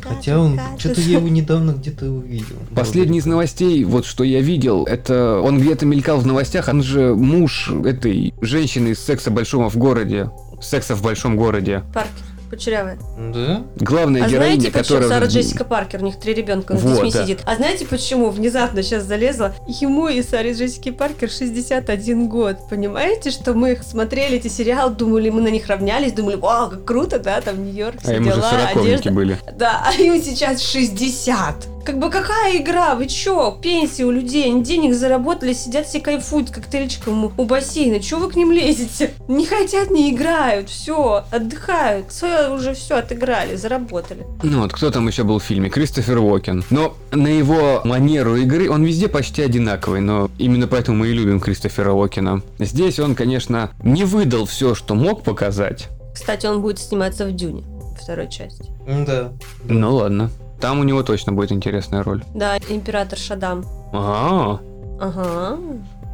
Хотя он, что-то я его недавно где-то увидел. Последний из новостей, вот что я видел, это он где-то мелькал в новостях, он же муж этой женщины из секса большого в городе. Секса в большом городе. Паркер. Кучерявая. Да? Главная А героиня, знаете, почему которая... Сара Джессика Паркер? У них три ребенка на Вот, детьми да. сидит. А знаете, почему? Внезапно сейчас залезла. Ему и Саре Джессике Паркер 61 год. Понимаете, что мы их смотрели эти сериалы, думали, мы на них равнялись, думали, вау, как круто, да, там Нью-Йорк, все А им уже дела, сороковники одежда. были. Да, а им сейчас 60. Как бы какая игра? Вы чё? Пенсии у людей, они денег заработали, сидят все кайфуют коктейльчиком у- у бассейна. Чё вы к ним лезете? Не хотят, не играют, все, отдыхают. Свое уже все отыграли, заработали. Ну вот, кто там еще был в фильме? Кристофер Уокен. Но на его манеру игры он везде почти одинаковый, но именно поэтому мы и любим Кристофера Уокена. Здесь он, конечно, не выдал все, что мог показать. Кстати, он будет сниматься в Дюне, второй части. Да. Ну ладно. Там у него точно будет интересная роль. Да, император Шадам. А, Ага.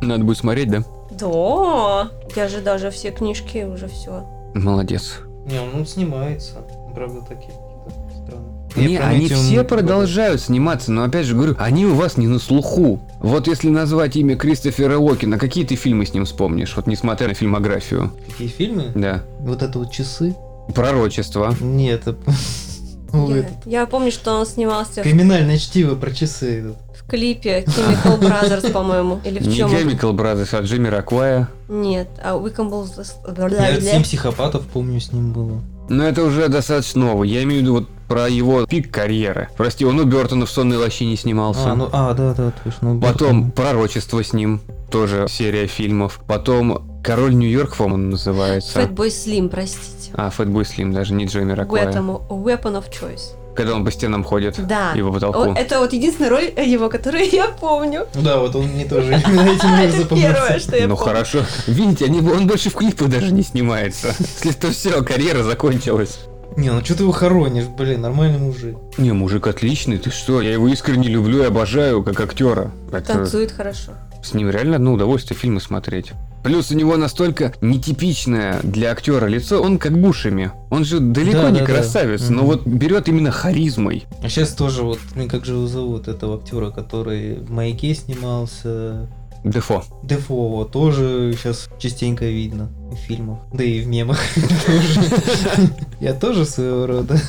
надо будет смотреть, да? Да. Я же даже все книжки уже все. Молодец. Не, он ну, снимается. Правда, такие какие-то странные. Не, Я они все не продолжают сниматься, но опять же говорю, они у вас не на слуху. Вот если назвать имя Кристофера Уокена, какие ты фильмы с ним вспомнишь? Вот несмотря на фильмографию. Какие фильмы? Да. Вот это вот часы? Пророчество. Нет, это... (laughs) Ну, Я, я помню, что он снимался в, Криминальное чтиво про часы. этот. в клипе Chemical Brothers, по-моему. Или в Не чем? Chemical Brothers, а Джимми Раквая. Нет, а Wickable... Я «Семь психопатов» помню с ним было. Но это уже достаточно новый. Я имею в виду вот про его пик карьеры. Прости, он у Бертона в «Сонной лощине» снимался. А, ну, а, да, да, точно. ну, Потом «Пророчество» с ним. Тоже серия фильмов. Потом «Король Нью-Йорк», по-моему, называется. Fatboy Slim, простите. А, Фэтбой Слим, даже не Джейми Раквая. Weapon, weapon of Choice. Когда он по стенам ходит. Да. И по потолку. О, Это вот единственная роль его, которую я помню. Да, вот он мне тоже (laughs) этим (laughs) Это запомнился. первое, что я ну хорошо. Видите, он больше в клипах даже не снимается. (laughs) Если то все, карьера закончилась. Не, ну что ты его хоронишь, блин, нормальный мужик. Не, мужик отличный, ты что? Я его искренне люблю и обожаю, как актера. Это Танцует хорошо. с ним реально одно удовольствие фильмы смотреть. Плюс у него настолько нетипичное для актера лицо, он как Бушами. Он же далеко Да, не да, да. красавец, но Мгм. вот берет именно харизмой. А сейчас тоже вот, блин, как же его зовут, этого актера, который в «Маяке» снимался. Дефо. Дефо вот, тоже сейчас частенько видно в фильмах, да и в мемах тоже. (laughs) Я тоже своего рода.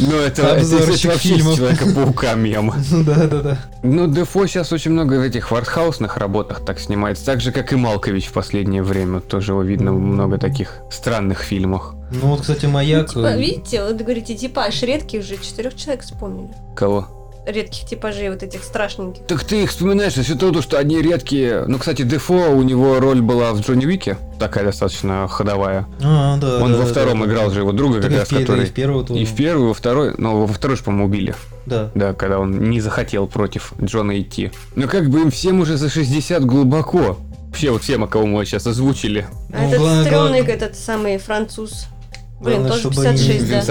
Ну это, Обзорчик вообще фильмов. Человека-паука мем. Ну да, да, да. Ну, Дефо сейчас очень много в этих вартхаусных работах так снимается, так же, как и Малкович в последнее время. Тоже его видно в много таких странных фильмах. Ну вот, кстати, маяк. Типа, э, видите, вот говорите, типаж редких уже четырех человек вспомнили. Кого? Редких типажей, вот этих страшненьких. Так ты их вспоминаешь, все то, что одни редкие... Ну, кстати, Дефо, у него роль была в Джонни Уике, такая достаточно ходовая. А, да, Он да, во да, втором да. играл же его друга, Так как и раз, да, который... и в тоже. И в первый, и во второй, но во второй же, по-моему, убили. Да. Да, когда он не захотел против Джона идти. Но как бы им всем уже за 60 глубоко. Вообще вот всем, кого мы сейчас озвучили. А Ну, этот главное, стрёмный, главное- этот самый француз. Блин, Главное, тоже чтобы они- 56, да.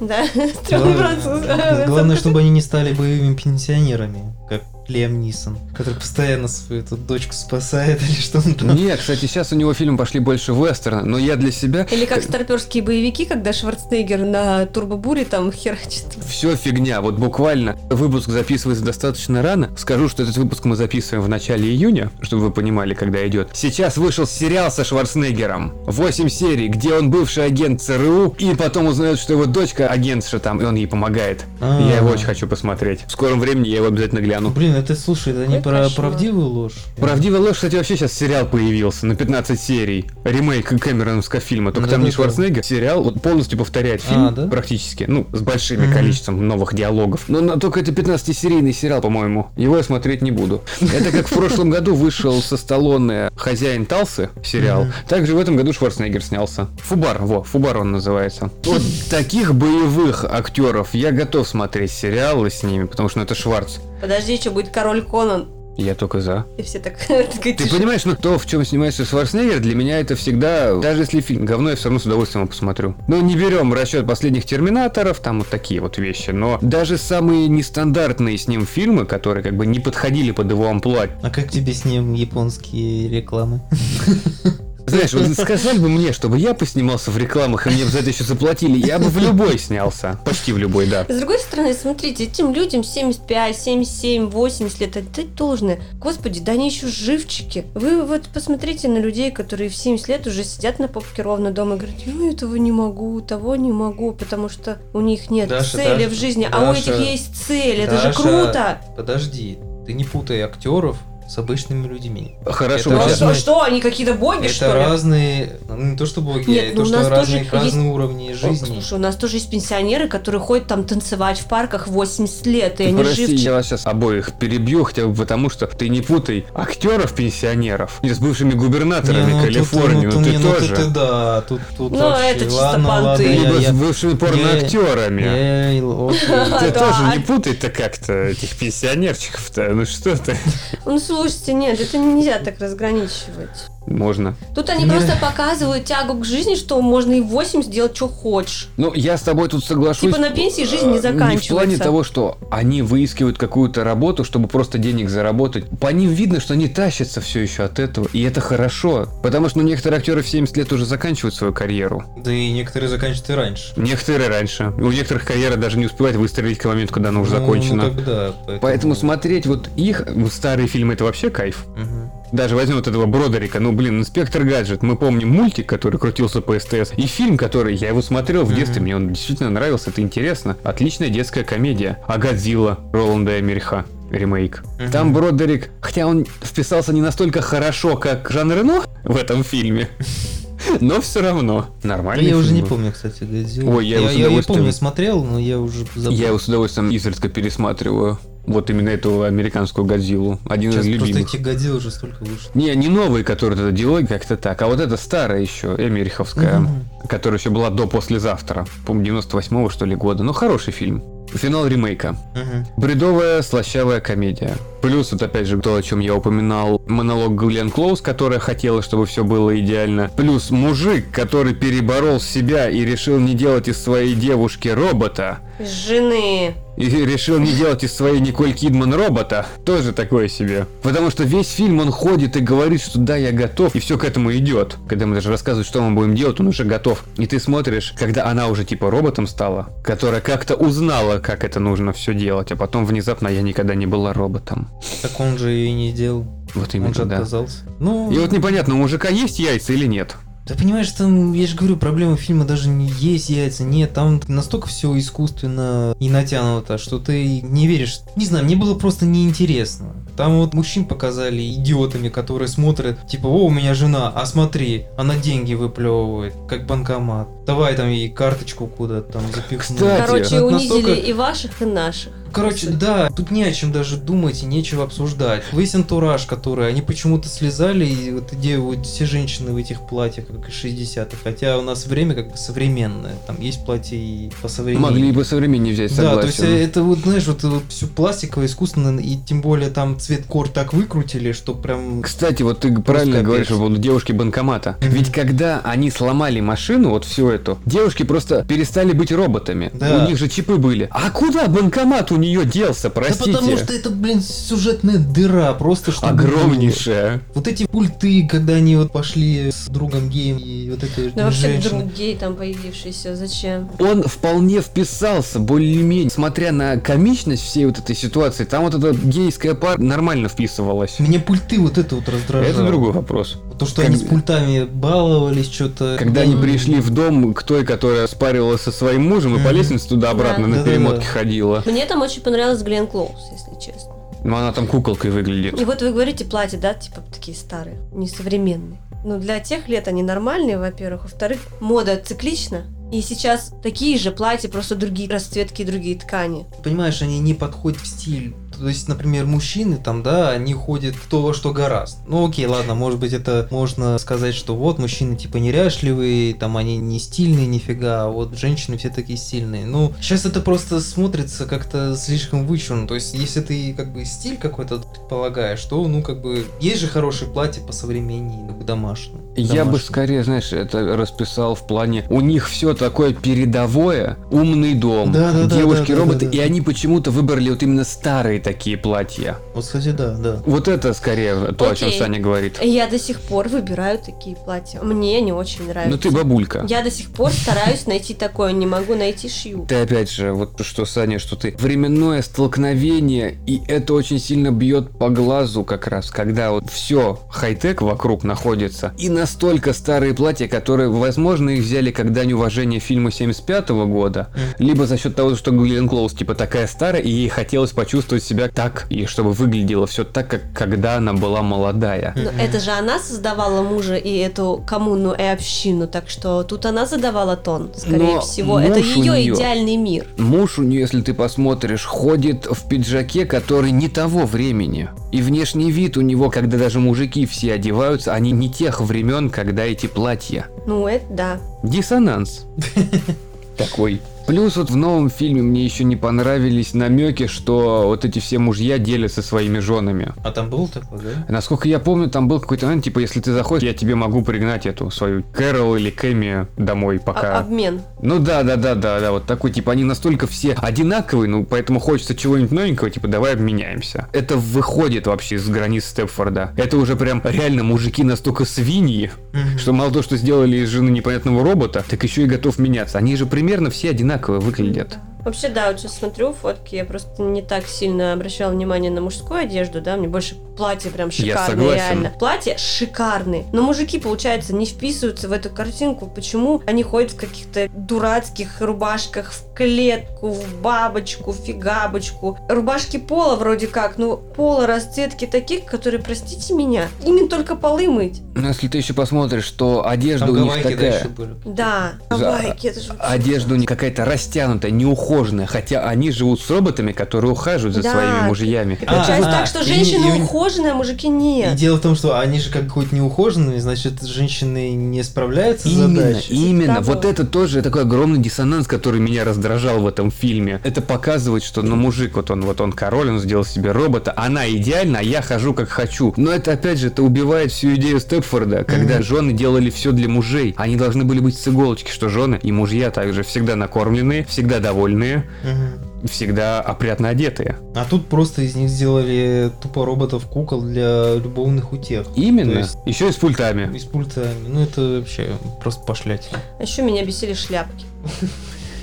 Да, (laughs) стрёмный Главное, француз. главное, чтобы они не стали боевыми пенсионерами, как Лем Нисон, который постоянно свою тут дочку спасает (laughs) или что он там. Нет, кстати, сейчас у него фильмы пошли больше вестерна, но я для себя... Или как старперские боевики, когда Шварценеггер на турбобуре там херачит. Все фигня, вот буквально выпуск записывается достаточно рано. Скажу, что этот выпуск мы записываем в начале июня, чтобы вы понимали, когда идет. Сейчас вышел сериал со Шварценеггером. 8 серий, где он бывший агент ЦРУ, и потом узнает, что его дочка агентша там, и он ей помогает. А. Я его очень хочу посмотреть. В скором времени я его обязательно гляну. Блин, это слушай, это не про кошмар. правдивую ложь. Правдивая ложь, кстати, вообще сейчас сериал появился на 15 серий. Ремейк Кэмероновского фильма. Только там не. Шварценеггер. Сериал вот полностью повторяет А, фильм да? практически. Ну, с большим количеством новых диалогов. Но, только это 15-серийный сериал, по-моему. Его я смотреть не буду. Это как в прошлом году вышел со Сталлоне «Хозяин Талсы» сериал. Также в этом году Шварценеггер снялся. Фубар, во, Фубар он называется. Вот таких боевых актеров я готов смотреть сериалы с ними, потому что ну, это Шварц. Подожди, что будет король Конан? Я только за. И все так... (laughs) Ты понимаешь, ну то, в чем снимается Шварценеггер, для меня это всегда, даже если фильм говно, я все равно с удовольствием его посмотрю. Ну, не берем в расчет последних Терминаторов, там вот такие вот вещи, но даже самые нестандартные с ним фильмы, которые как бы не подходили под его амплуа, А как тебе с ним японские рекламы? (laughs) Знаешь, вот сказали бы мне, чтобы я поснимался в рекламах, и мне бы за это еще заплатили, я бы в любой снялся. Почти в любой, да. С другой стороны, смотрите, этим людям 75, 77, 80 лет отдать должное. Господи, да они еще живчики. Вы вот посмотрите на людей, которые в 70 лет уже сидят на попке ровно дома и говорят, я этого не могу, того не могу, потому что у них нет Даша, цели Даша, в жизни, а у Даша, этих есть цель, это же Даша, круто. Подожди, ты не путай актеров с обычными людьми. Хорошо, Это Ну, а разные- что, что, они какие-то боги, это что ли? разные, ну, не то что боги, Нет, а ну, то, у нас что разные, тоже разные уровни О, жизни. Слушай, у нас тоже есть пенсионеры, которые ходят там танцевать в парках 80 лет, и они Прости, живчики. я вас сейчас обоих перебью, хотя бы потому, что ты не путай актеров-пенсионеров с бывшими губернаторами Не, ну, тут- Калифорнии, ну, тут- ты не, ну, тоже. ты- да, тут, тут Ну, вообще, это чисто ладно, понты. ладно, Либо я- с бывшими порноактерами. (laughs) Ты (laughs) тоже не путай-то как-то этих пенсионерчиков-то, ну что ты? Ну, слушайте, нет, это нельзя так разграничивать. Можно. Тут они Не. просто показывают тягу к жизни, что можно и в 80 делать, что хочешь. Ну, я с тобой тут соглашусь. Типа на пенсии жизнь не э, Не в плане заканчивается. того, что они выискивают какую-то работу, чтобы просто денег заработать. По ним видно, что они тащатся все еще от этого, и это хорошо. Потому что ну, некоторые актеры в 70 лет уже заканчивают свою карьеру. Да и некоторые заканчивают и раньше. Некоторые раньше. У некоторых карьера даже не успевает выстрелить к моменту, когда она уже Ну, закончена. Ну, тогда, поэтому... Поэтому смотреть вот их, старые фильмы, это вообще кайф. Мгм. Даже возьмем вот этого Бродерика, ну блин, инспектор гаджет. Мы помним мультик, который крутился по СТС, и фильм, который я его смотрел в Мгм. детстве, мне он действительно нравился, это интересно. Отличная детская комедия. А Годзилла Роланда Эмериха ремейк. Мгм. Там Бродерик, хотя он вписался не настолько хорошо, как Жан Рено в этом фильме, (laughs) но все равно нормальный я уже фильм не был. помню, кстати, Годзиллу. Ой, я его с я, я удовольствием- помню, смотрел, но я уже забыл. Я его с удовольствием изредка пересматриваю. Вот именно эту американскую Годзиллу. Один Сейчас из просто любимых. этих Годзилл уже столько вышло. Не, не новые, которые это делают как-то так, а вот эта старая еще, Эмериховская, Мгм. которая еще была до послезавтра. По-моему, 98-го, что ли, года. Ну, хороший фильм. Финал ремейка. Мгм. Бредовая, слащавая комедия. Плюс, вот опять же, то, о чем я упоминал, монолог Глен Клоуз, которая хотела, чтобы все было идеально. Плюс мужик, который переборол себя и решил не делать из своей девушки робота. Жены. И решил не делать из своей Николь Кидман робота. Тоже такое себе. Потому что весь фильм он ходит и говорит, что да, я готов. И все к этому идет. Когда мы даже рассказывают, что мы будем делать, он уже готов. И ты смотришь, когда она уже типа роботом стала, которая как-то узнала, как это нужно все делать. А потом внезапно я никогда не была роботом. Так он же и не сделал. Вот Он же именно, да. отказался. Ну, И вот непонятно, у мужика есть яйца или нет. Ты понимаешь, там, я же говорю, проблема фильма даже не есть яйца, нет, там настолько все искусственно и натянуто, что ты не веришь. Не знаю, мне было просто неинтересно. Там вот мужчин показали идиотами, которые смотрят, типа, о, у меня жена, а смотри, она деньги выплевывает, как банкомат. Давай там ей карточку куда-то там запихнуть. Кстати, Короче, унизили настолько- и ваших, и наших. Короче, да, тут не о чем даже думать и нечего обсуждать. Весь антураж, который, они почему-то слезали, и вот где вот все женщины в этих платьях, как из 60-х, хотя у нас время как бы современное, там есть платья и по современному. Могли бы современнее взять, Да, то есть согласен. это вот, знаешь, вот, вот все пластиковое, искусственно, и тем более там цвет кор так выкрутили, что прям... Кстати, вот ты правильно капец. говоришь по поводу девушки банкомата. Мгм. Ведь когда они сломали машину, вот всю эту, девушки просто перестали быть роботами. Да. У них же чипы были. А куда банкомат у нее делся, простите? Да потому что это, блин, сюжетная дыра, просто что Огромнейшая. Вот эти пульты, когда они вот пошли с другом геем, и вот этой Да вообще друг гей там появившийся, зачем? Он вполне вписался, более-менее, смотря на комичность всей вот этой ситуации, там вот эта гейская пара нормально вписывалась. Мне пульты вот это вот раздражало. Это другой вопрос. То, что Как- они с пультами баловались, что-то. Когда они пришли в дом к той, которая спаривалась со своим мужем и по лестнице туда-обратно Да. на перемотке ходила. Мне там очень понравилась Глен Клоуз, если честно. Ну, она там куколкой выглядит. И вот вы говорите платья, да, типа такие старые, несовременные. Ну, для тех лет они нормальные, во-первых. Во-вторых, мода циклична. И сейчас такие же платья, просто другие расцветки другие ткани. Понимаешь, они не подходят в стиль. То есть, например, мужчины там, да, они ходят в то, во что гораст. Ну окей, ладно, может быть, это можно сказать, что вот мужчины типа неряшливые, там они не стильные нифига, а вот женщины все такие стильные. Ну, сейчас это просто смотрится как-то слишком вычурно. То есть, если ты как бы стиль какой-то предполагаешь, то, ну, как бы, есть же хорошие платья по современнее, как бы домашние. Я бы скорее, знаешь, это расписал в плане, у них все такое передовое, умный дом, Да, да, да, девушки-роботы, да, да, да. и они почему-то выбрали вот именно старые такие платья. Вот, кстати, да, да. Вот это скорее то, о чем Окей. Саня говорит. Я до сих пор выбираю такие платья. Мне не очень нравятся. Ну ты бабулька. Я до сих пор стараюсь найти такое, не могу найти шью. Ты опять же, вот что, Саня, что ты временное столкновение, и это очень сильно бьет по глазу как раз, когда вот все хай-тек вокруг находится, и настолько старые платья, которые, возможно, их взяли как дань уважения фильму 75 года, либо за счет того, что Глен Клоуз типа такая старая, и ей хотелось почувствовать себя так, и чтобы выглядело все так, как когда она была молодая. Но это же она создавала мужа и эту коммуну и общину, так что тут она задавала тон, скорее Но всего. Это ее неё- идеальный мир. Муж у нее, если ты посмотришь, ходит в пиджаке, который не того времени. И внешний вид у него, когда даже мужики все одеваются, они не тех времен, когда эти платья. Ну, это да. Диссонанс. (laughs) Такой. Плюс вот в новом фильме мне еще не понравились намеки, что вот эти все мужья делятся своими женами. А там был такой, да? Насколько я помню, там был какой-то момент, типа, если ты заходишь, я тебе могу пригнать эту свою Кэрол или Кэми домой, А- пока... обмен. Ну да, да, да, да, да, вот такой, типа, они настолько все одинаковые, ну, поэтому хочется чего-нибудь новенького, типа, давай обменяемся. Это выходит вообще из границ Степфорда. Это уже прям реально мужики настолько свиньи, что мало то, что сделали из жены непонятного робота, так еще и готов меняться. Они же примерно все одинаковые выглядят. Вообще, да, вот сейчас смотрю фотки, я просто не так сильно обращала внимание на мужскую одежду, да, мне больше платья прям шикарные, согласен. реально. Платья шикарные, но мужики, получается, не вписываются в эту картинку. Почему они ходят в каких-то дурацких рубашках, в клетку, в бабочку, в фигабочку? Рубашки пола вроде как, ну, пола расцветки таких, которые, простите меня, ими только полы мыть. Но если ты еще посмотришь, что одежда Там у них такая... Да, Гавайки, это же Одежда у них какая-то растянутая, неухоженная, хотя они живут с роботами, которые ухаживают за Да. своими мужьями. И Получается А, так, а, что и- женщины и- ухоженные, а мужики И нет. дело в том, что они же как хоть не ухоженные, значит, женщины не справляются с задачей. именно. Того. Вот это тоже такой огромный диссонанс, который меня раздражал в этом фильме. Это показывает, что, ну, мужик, вот он, вот он король, он сделал себе робота, она идеальна, а я хожу как хочу. Но это, опять же, это убивает всю идею Степфорда, когда жены делали все для мужей. Они должны были быть с иголочки, что жены и мужья также всегда накормленные, всегда довольные, Мгм. всегда опрятно одетые. А тут просто из них сделали тупо роботов-кукол для любовных утех. Именно. То есть- Еще и с пультами. И с пультами. Ну, это вообще просто пошлять. А еще меня бесили шляпки.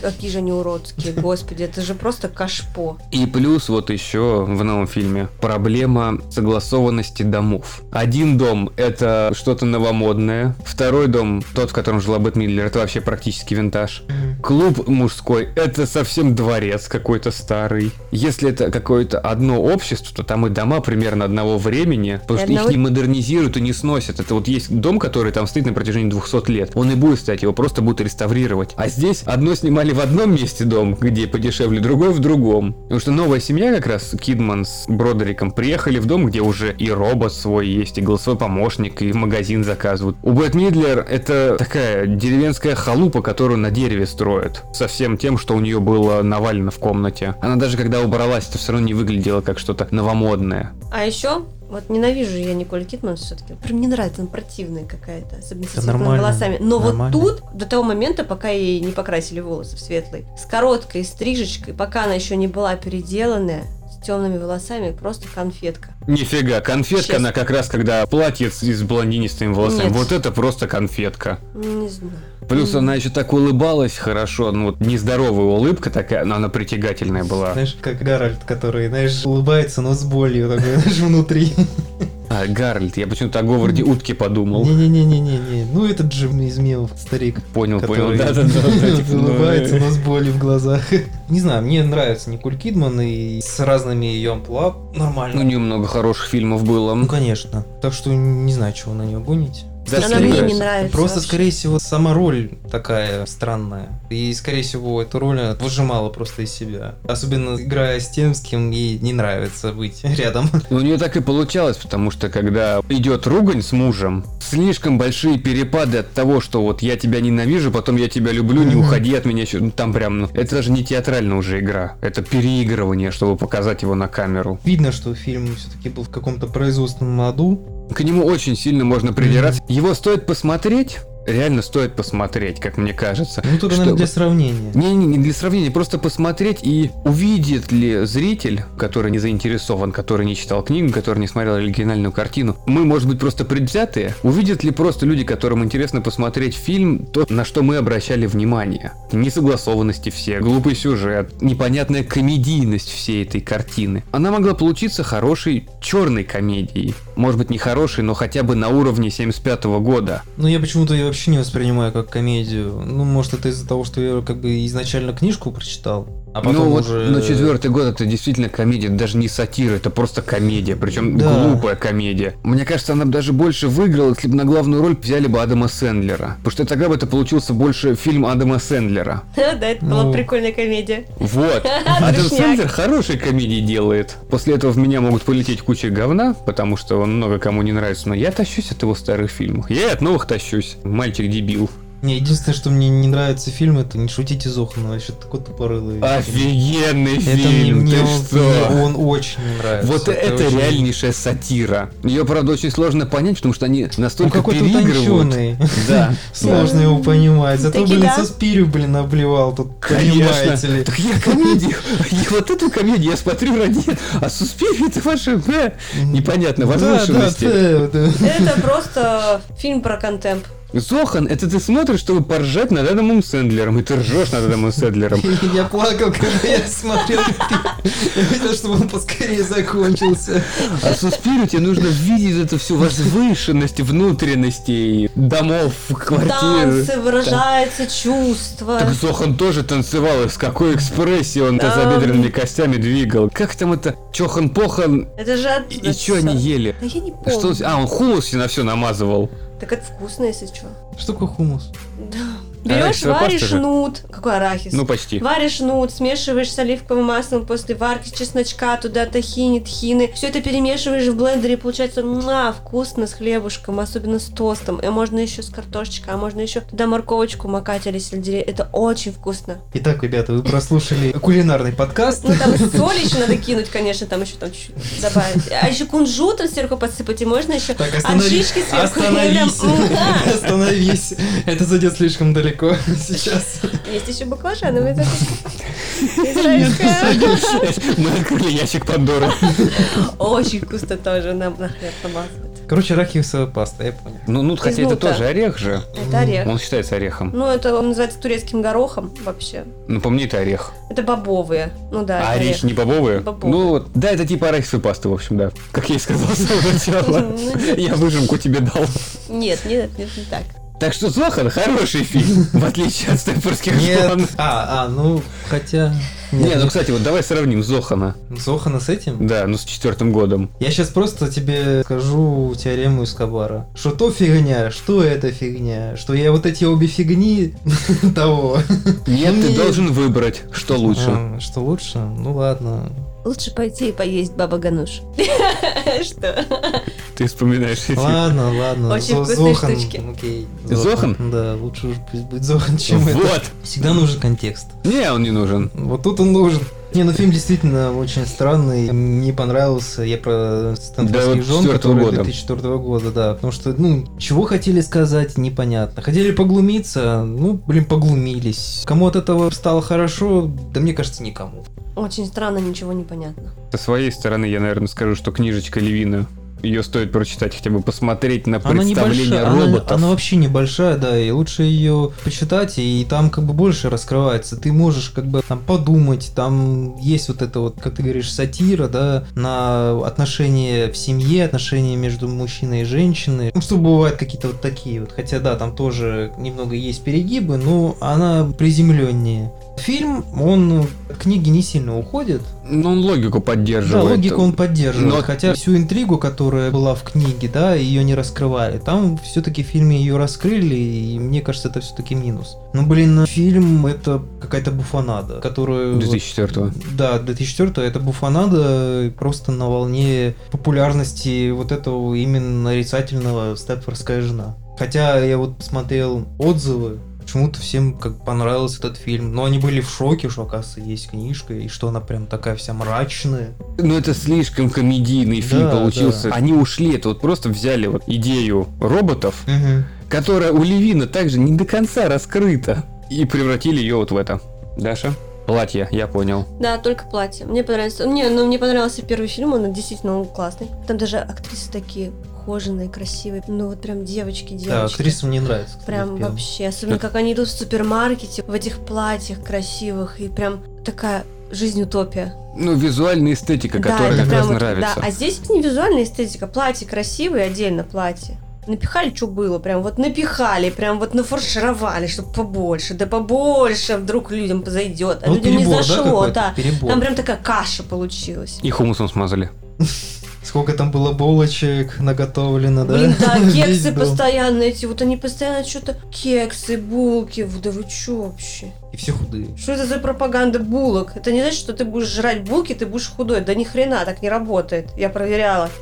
Какие же они уродские, господи, это же просто кашпо. И плюс вот еще в новом фильме проблема согласованности домов. Один дом это что-то новомодное, второй дом, тот, в котором жила Бет Миллер, это вообще практически винтаж. Клуб мужской это совсем дворец какой-то старый. Если это какое-то одно общество, то там и дома примерно одного времени, потому И что их не модернизируют и не сносят. Это вот есть дом, который там стоит на протяжении 200 лет. Он и будет стоять, его просто будут реставрировать. А здесь одно снимали в одном месте дом, где подешевле, другой в другом. Потому что новая семья как раз, Кидман с Бродериком, приехали в дом, где уже и робот свой есть, и голосовой помощник, и в магазин заказывают. У Бет Мидлер это такая деревенская халупа, которую на дереве строят. Со всем тем, что у нее было навалено в комнате. Она даже когда убралась, это все равно не выглядела как что-то новомодное. А еще, вот ненавижу я Николь Кидман все-таки. Прям не нравится, она противная какая-то, особенно с нормально, волосами. Но нормально. вот тут, до того момента, пока ей не покрасили волосы в светлый, с короткой стрижечкой, пока она еще не была переделанная, с темными волосами, просто конфетка. Нифига, конфетка Честно. она как раз, когда платье с блондинистыми волосами. Нет. Вот это просто конфетка. Не знаю. Плюс М. она еще так улыбалась хорошо, ну вот нездоровая улыбка такая, но она притягательная была. Знаешь, как Гарольд, который, знаешь, улыбается, но с болью такой, (laughs) знаешь, внутри. А, Гарльд, я почему-то о Говарде утки подумал. Не-не-не-не-не. Ну, этот же из мемов старик. Понял, понял, да-да-да. (laughs) типа, ну, улыбается, э, но с болью в глазах. (laughs) Не знаю, мне нравится Николь Кидман и с разными ее амплуа Ну, у нормально. нее много хороших фильмов было. Ну, конечно. Так что не знаю, чего на нее гонить. Да, Она мне не нравится. Просто, вообще. скорее всего, сама роль такая странная. И, скорее всего, эту роль она выжимала просто из себя. Особенно играя с тем, с кем ей не нравится быть (laughs) рядом. У нее так и получалось, потому что когда идет ругань с мужем, слишком большие перепады от того, что вот я тебя ненавижу, потом я тебя люблю, не уходи от меня. Ну, там прям, ну, это даже не театральная уже игра, это переигрывание, чтобы показать его на камеру. Видно, что фильм все-таки был в каком-то производственном аду. К нему очень сильно можно придираться. Его стоит посмотреть, реально стоит посмотреть, как мне кажется. Ну, только, наверное, Чтобы- для сравнения. Не-не, не для сравнения, просто посмотреть и увидит ли зритель, который не заинтересован, который не читал книгу, который не смотрел оригинальную картину, мы, может быть, просто предвзятые, увидят ли просто люди, которым интересно посмотреть фильм, то, на что мы обращали внимание. Несогласованности все, глупый сюжет, непонятная комедийность всей этой картины. Она могла получиться хорошей черной комедией. Может быть, не хорошей, но хотя бы на уровне 75 года. Ну, я почему-то вообще не воспринимаю как комедию. Ну, может, это из-за того, что я как бы изначально книжку прочитал, а потом ну вот, уже... но четвертый год это действительно комедия, даже не сатира, это просто комедия, причем Да. глупая комедия. Мне кажется, она бы даже больше выиграла, если бы на главную роль взяли бы Адама Сэндлера. Потому что тогда бы это получился больше фильм Адама Сэндлера. (laughs) Да, это была Ну. прикольная комедия. Вот. (laughs) Адам. Сэндлер хорошие комедии делает. После этого в меня могут полететь куча говна, потому что он много кому не нравится, но я тащусь от его старых фильмов. Я и от новых тащусь. Мальчик-дебил. Не, единственное, что мне не нравится фильм, это «Не шутите Зохана», вообще такой тупорылый. Офигенный Это мне, фильм, мне ты он, что? мне он очень не нравится. Вот это очень- реальнейшая сатира. Ее, правда, очень сложно понять, потому что они Он настолько какой-то переигрывают. утонченный. (laughs) Да. (laughs) Сложно его понимать. Зато, блин, со спирю, блин, обливал тут, понимаете ли. Так я комедию, (laughs) вот эту комедию я смотрю ради, а Суспирия это ваше непонятно, возвышенности. Это просто фильм про контемп. Зохан, это ты смотришь, чтобы поржать над Адамом Сэндлером, и ты ржешь над Адамом Сэндлером. (laughs) Я плакал, когда я смотрел. Я хотел, чтобы он поскорее закончился. А Суспирию тебе нужно видеть эту всю возвышенность внутренностей домов, квартир. Танцы, выражается чувство. Так Зохан тоже танцевал, и с какой экспрессией он тазобедренными костями двигал. Как там это Чохан-Похан Это же от... и, что они ели? Да я не помню. А, он хумус себе на все намазывал. Так это вкусно, если что. Что такое хумус? Да. Берешь, варишь же? нут. Какой арахис? Ну, почти. Варишь нут, смешиваешь с оливковым маслом после варки чесночка, туда тахини, тхины. Все это перемешиваешь в блендере, получается муа, вкусно с хлебушком, особенно с тостом. И можно еще с картошечкой, а можно еще туда морковочку макать или сельдерей. Это очень вкусно. Итак, ребята, вы прослушали (laughs) кулинарный подкаст. Ну там (laughs) соль еще надо кинуть, конечно, там еще там чуть-чуть добавить. А еще кунжутом сверху подсыпать, и можно еще Так, остановись. Оржишки сверху. Остановись. (laughs) Остановись. Это зайдет слишком далеко (laughs) сейчас. Есть еще баклажановый закуска. Израильская. Мы открыли ящик Пандоры. Очень вкусно тоже нам на хлеб намазывать. Короче, арахисовая паста, я понял. Ну, ну, хотя это тоже орех же. Это орех. Он считается орехом. Ну, это он называется турецким горохом вообще. Ну, по мне это орех. Это бобовые. Ну да, А орехи не бобовые? Бобовые. Ну, да, это типа арахисовой пасты, в общем, да. Как я и сказал с самого (laughs) начала. Ну. Я выжимку тебе дал. Нет, нет, нет, не так. Так что Зохан хороший фильм, (laughs) в отличие от Стэнфордских Нет. жен. А, а, ну, хотя... Не, ну, кстати, вот давай сравним Зохана. Зохана с этим? Да, ну с четвертым годом. Я сейчас просто тебе скажу теорему из Кабара. Что то фигня, что это фигня, что я вот эти обе фигни (laughs) того. Нет, ты должен выбрать, что лучше. Что лучше? Ну ладно. Лучше пойти и поесть баба Гануш. (laughs) Что? Ты вспоминаешь эти... Ладно, ладно. Очень вкусные Зохан, штучки. Окей. Зохан? Да, лучше уж пусть будет Зохан, чем это. Вот. Всегда нужен контекст. Не, он не нужен. Вот тут он нужен. Не, ну фильм действительно очень странный. Мне понравился. Я про Стэнфордских Да, жен, 4-го которые года. 2004 года, да. Потому что, ну, чего хотели сказать, непонятно. Хотели поглумиться, ну, блин, поглумились. Кому от этого стало хорошо, да мне кажется, никому. Очень странно, ничего не понятно. Со своей стороны я, наверное, скажу, что книжечка Левина. Ее стоит прочитать, хотя бы посмотреть на Она представление она, роботов. она вообще небольшая, да, и лучше ее почитать, и там как бы больше раскрывается. Ты можешь как бы там подумать, там есть вот это вот, как ты говоришь, сатира, да, на отношения в семье, отношения между мужчиной и женщиной. Ну, что бывают какие-то вот такие вот, хотя да, там тоже немного есть перегибы, но она приземленнее. Фильм, он от книги не сильно уходит, Ну, он логику да, поддерживает. логику он поддерживает. Но- Хотя всю интригу, которая была в книге, да, ее не раскрывали. Там все-таки в фильме ее раскрыли, и мне кажется, это все-таки минус. Ну, блин, фильм это какая-то буфанада, которую... 2004 Да, 2004 это буфанада просто на волне популярности вот этого именно нарицательного Степфордская жена. Хотя я вот смотрел отзывы, почему-то всем как понравился этот фильм. Но они были в шоке, что, оказывается, есть книжка, и что она прям такая вся мрачная. Ну это слишком комедийный фильм Да, получился. да. Они ушли, это вот просто взяли вот идею роботов, Угу. которая у Левина также не до конца раскрыта, и превратили ее вот в это. Даша? Платье, я понял. Да, только платье. Мне понравилось. Мне, ну, мне понравился первый фильм, он действительно он классный. Там даже актрисы такие ухоженные, красивые. Ну вот прям девочки, девочки. Да, актриса мне нравится. кстати, Прям вообще. Особенно, как они идут в супермаркете в этих платьях красивых. И прям такая жизнь утопия. Ну, визуальная эстетика, Да, которая как раз вот- нравится. Да, а здесь не визуальная эстетика. Платье красивые, отдельно платье. Напихали, что было, прям вот напихали, прям вот нафаршировали, чтобы побольше, да побольше вдруг людям зайдет. А Ну, людям не перебор, да, зашло, какой-то? да. Перебор. Там прям такая каша получилась. И хумусом смазали. (laughs) Сколько там было булочек наготовлено, да? Блин, да, (laughs) кексы постоянно эти, вот они постоянно что-то, кексы, булки, да вы чё вообще? И все худые. Что это за пропаганда булок? Это не значит, что ты будешь жрать булки, ты будешь худой. Да ни хрена, так не работает. Я проверяла. (laughs)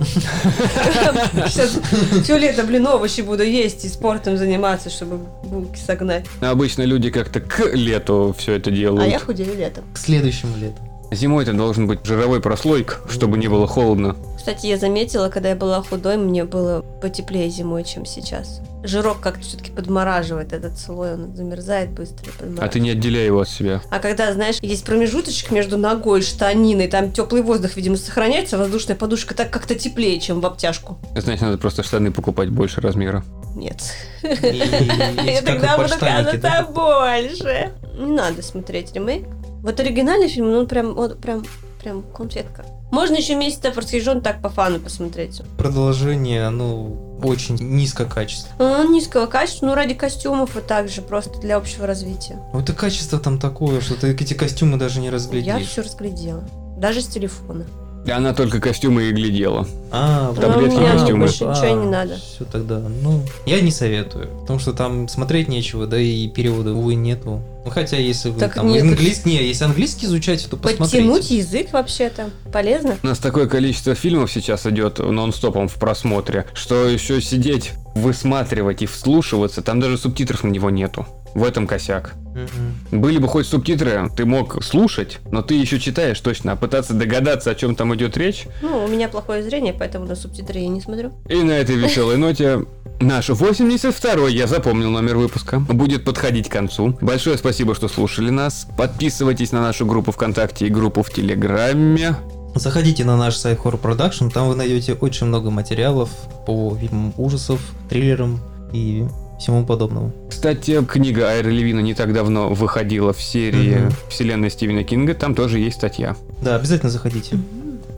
Сейчас все лето, блин, овощи буду есть и спортом заниматься, чтобы булки согнать. Обычно люди как-то к лету все это А делают. я худею летом. К следующему лету. Зимой это должен быть жировой прослойк, чтобы не было холодно. Кстати, я заметила, когда я была худой, мне было потеплее зимой, чем сейчас. Жирок как-то все-таки подмораживает этот слой, он замерзает быстро. А ты не отделяй его от себя. А когда, знаешь, есть промежуточек между ногой и штаниной, там теплый воздух, видимо, сохраняется, воздушная подушка так как-то теплее, чем в обтяжку. Значит, надо просто штаны покупать больше размера. Нет. (laughs) Я тогда буду казаться больше. Не надо смотреть ремейк. Вот оригинальный фильм, ну он прям, вот прям, прям конфетка. Можно еще месяц Джон так по фану посмотреть. Продолжение, оно очень низко качество. Он низкого качества, ну ради костюмов и также просто для общего развития. Вот и качество там такое, что ты эти костюмы даже не Я разглядишь. все разглядела. Даже с телефона. И она только костюмы и глядела. А, Таблетки, мне костюмы. больше ничего не надо. Все тогда. Ну, я не советую. Потому что там смотреть нечего, да и перевода, увы, нету. Ну, хотя, если вы Так там нет, английский... Не, если английский изучать, то посмотрите. Подтянуть язык вообще-то полезно. У нас такое количество фильмов сейчас идет нон-стопом в просмотре, что еще сидеть, высматривать и вслушиваться, там даже субтитров на него нету. В этом косяк. Мгм. Были бы хоть субтитры, ты мог слушать, но ты еще читаешь точно, а пытаться догадаться, о чем там идет речь. Ну, у меня плохое зрение, поэтому на субтитры я не смотрю. И на этой веселой ноте наш 82-й, я запомнил номер выпуска, будет подходить к концу. Большое спасибо, что слушали нас. Подписывайтесь на нашу группу ВКонтакте и группу в Телеграме. Заходите на наш сайт Horror Production, там вы найдете очень много материалов по фильмам ужасов, триллерам и всему подобному. Кстати, книга Айра Левина не так давно выходила в серии Мгм. вселенной Стивена Кинга, там тоже есть статья. Да, обязательно заходите.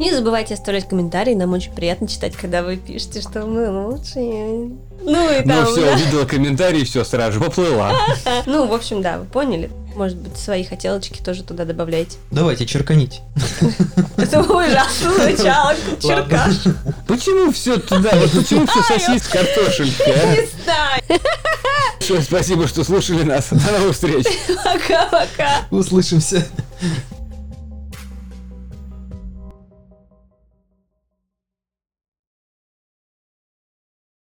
Не забывайте оставлять комментарии, нам очень приятно читать, когда вы пишете, что мы лучшие. Ну и Ну там, все, да. увидела комментарий, все, сразу же поплыла. (laughs) Ну, в общем, да, вы поняли. Может быть, свои хотелочки тоже туда добавляйте. Давайте, черканите. (laughs) Это ужасно звучало, черкаш. Почему все туда? Вот почему все сосиски картошельки, а? Не знаю. Спасибо, что слушали нас. До новых встреч. Пока-пока. Услышимся.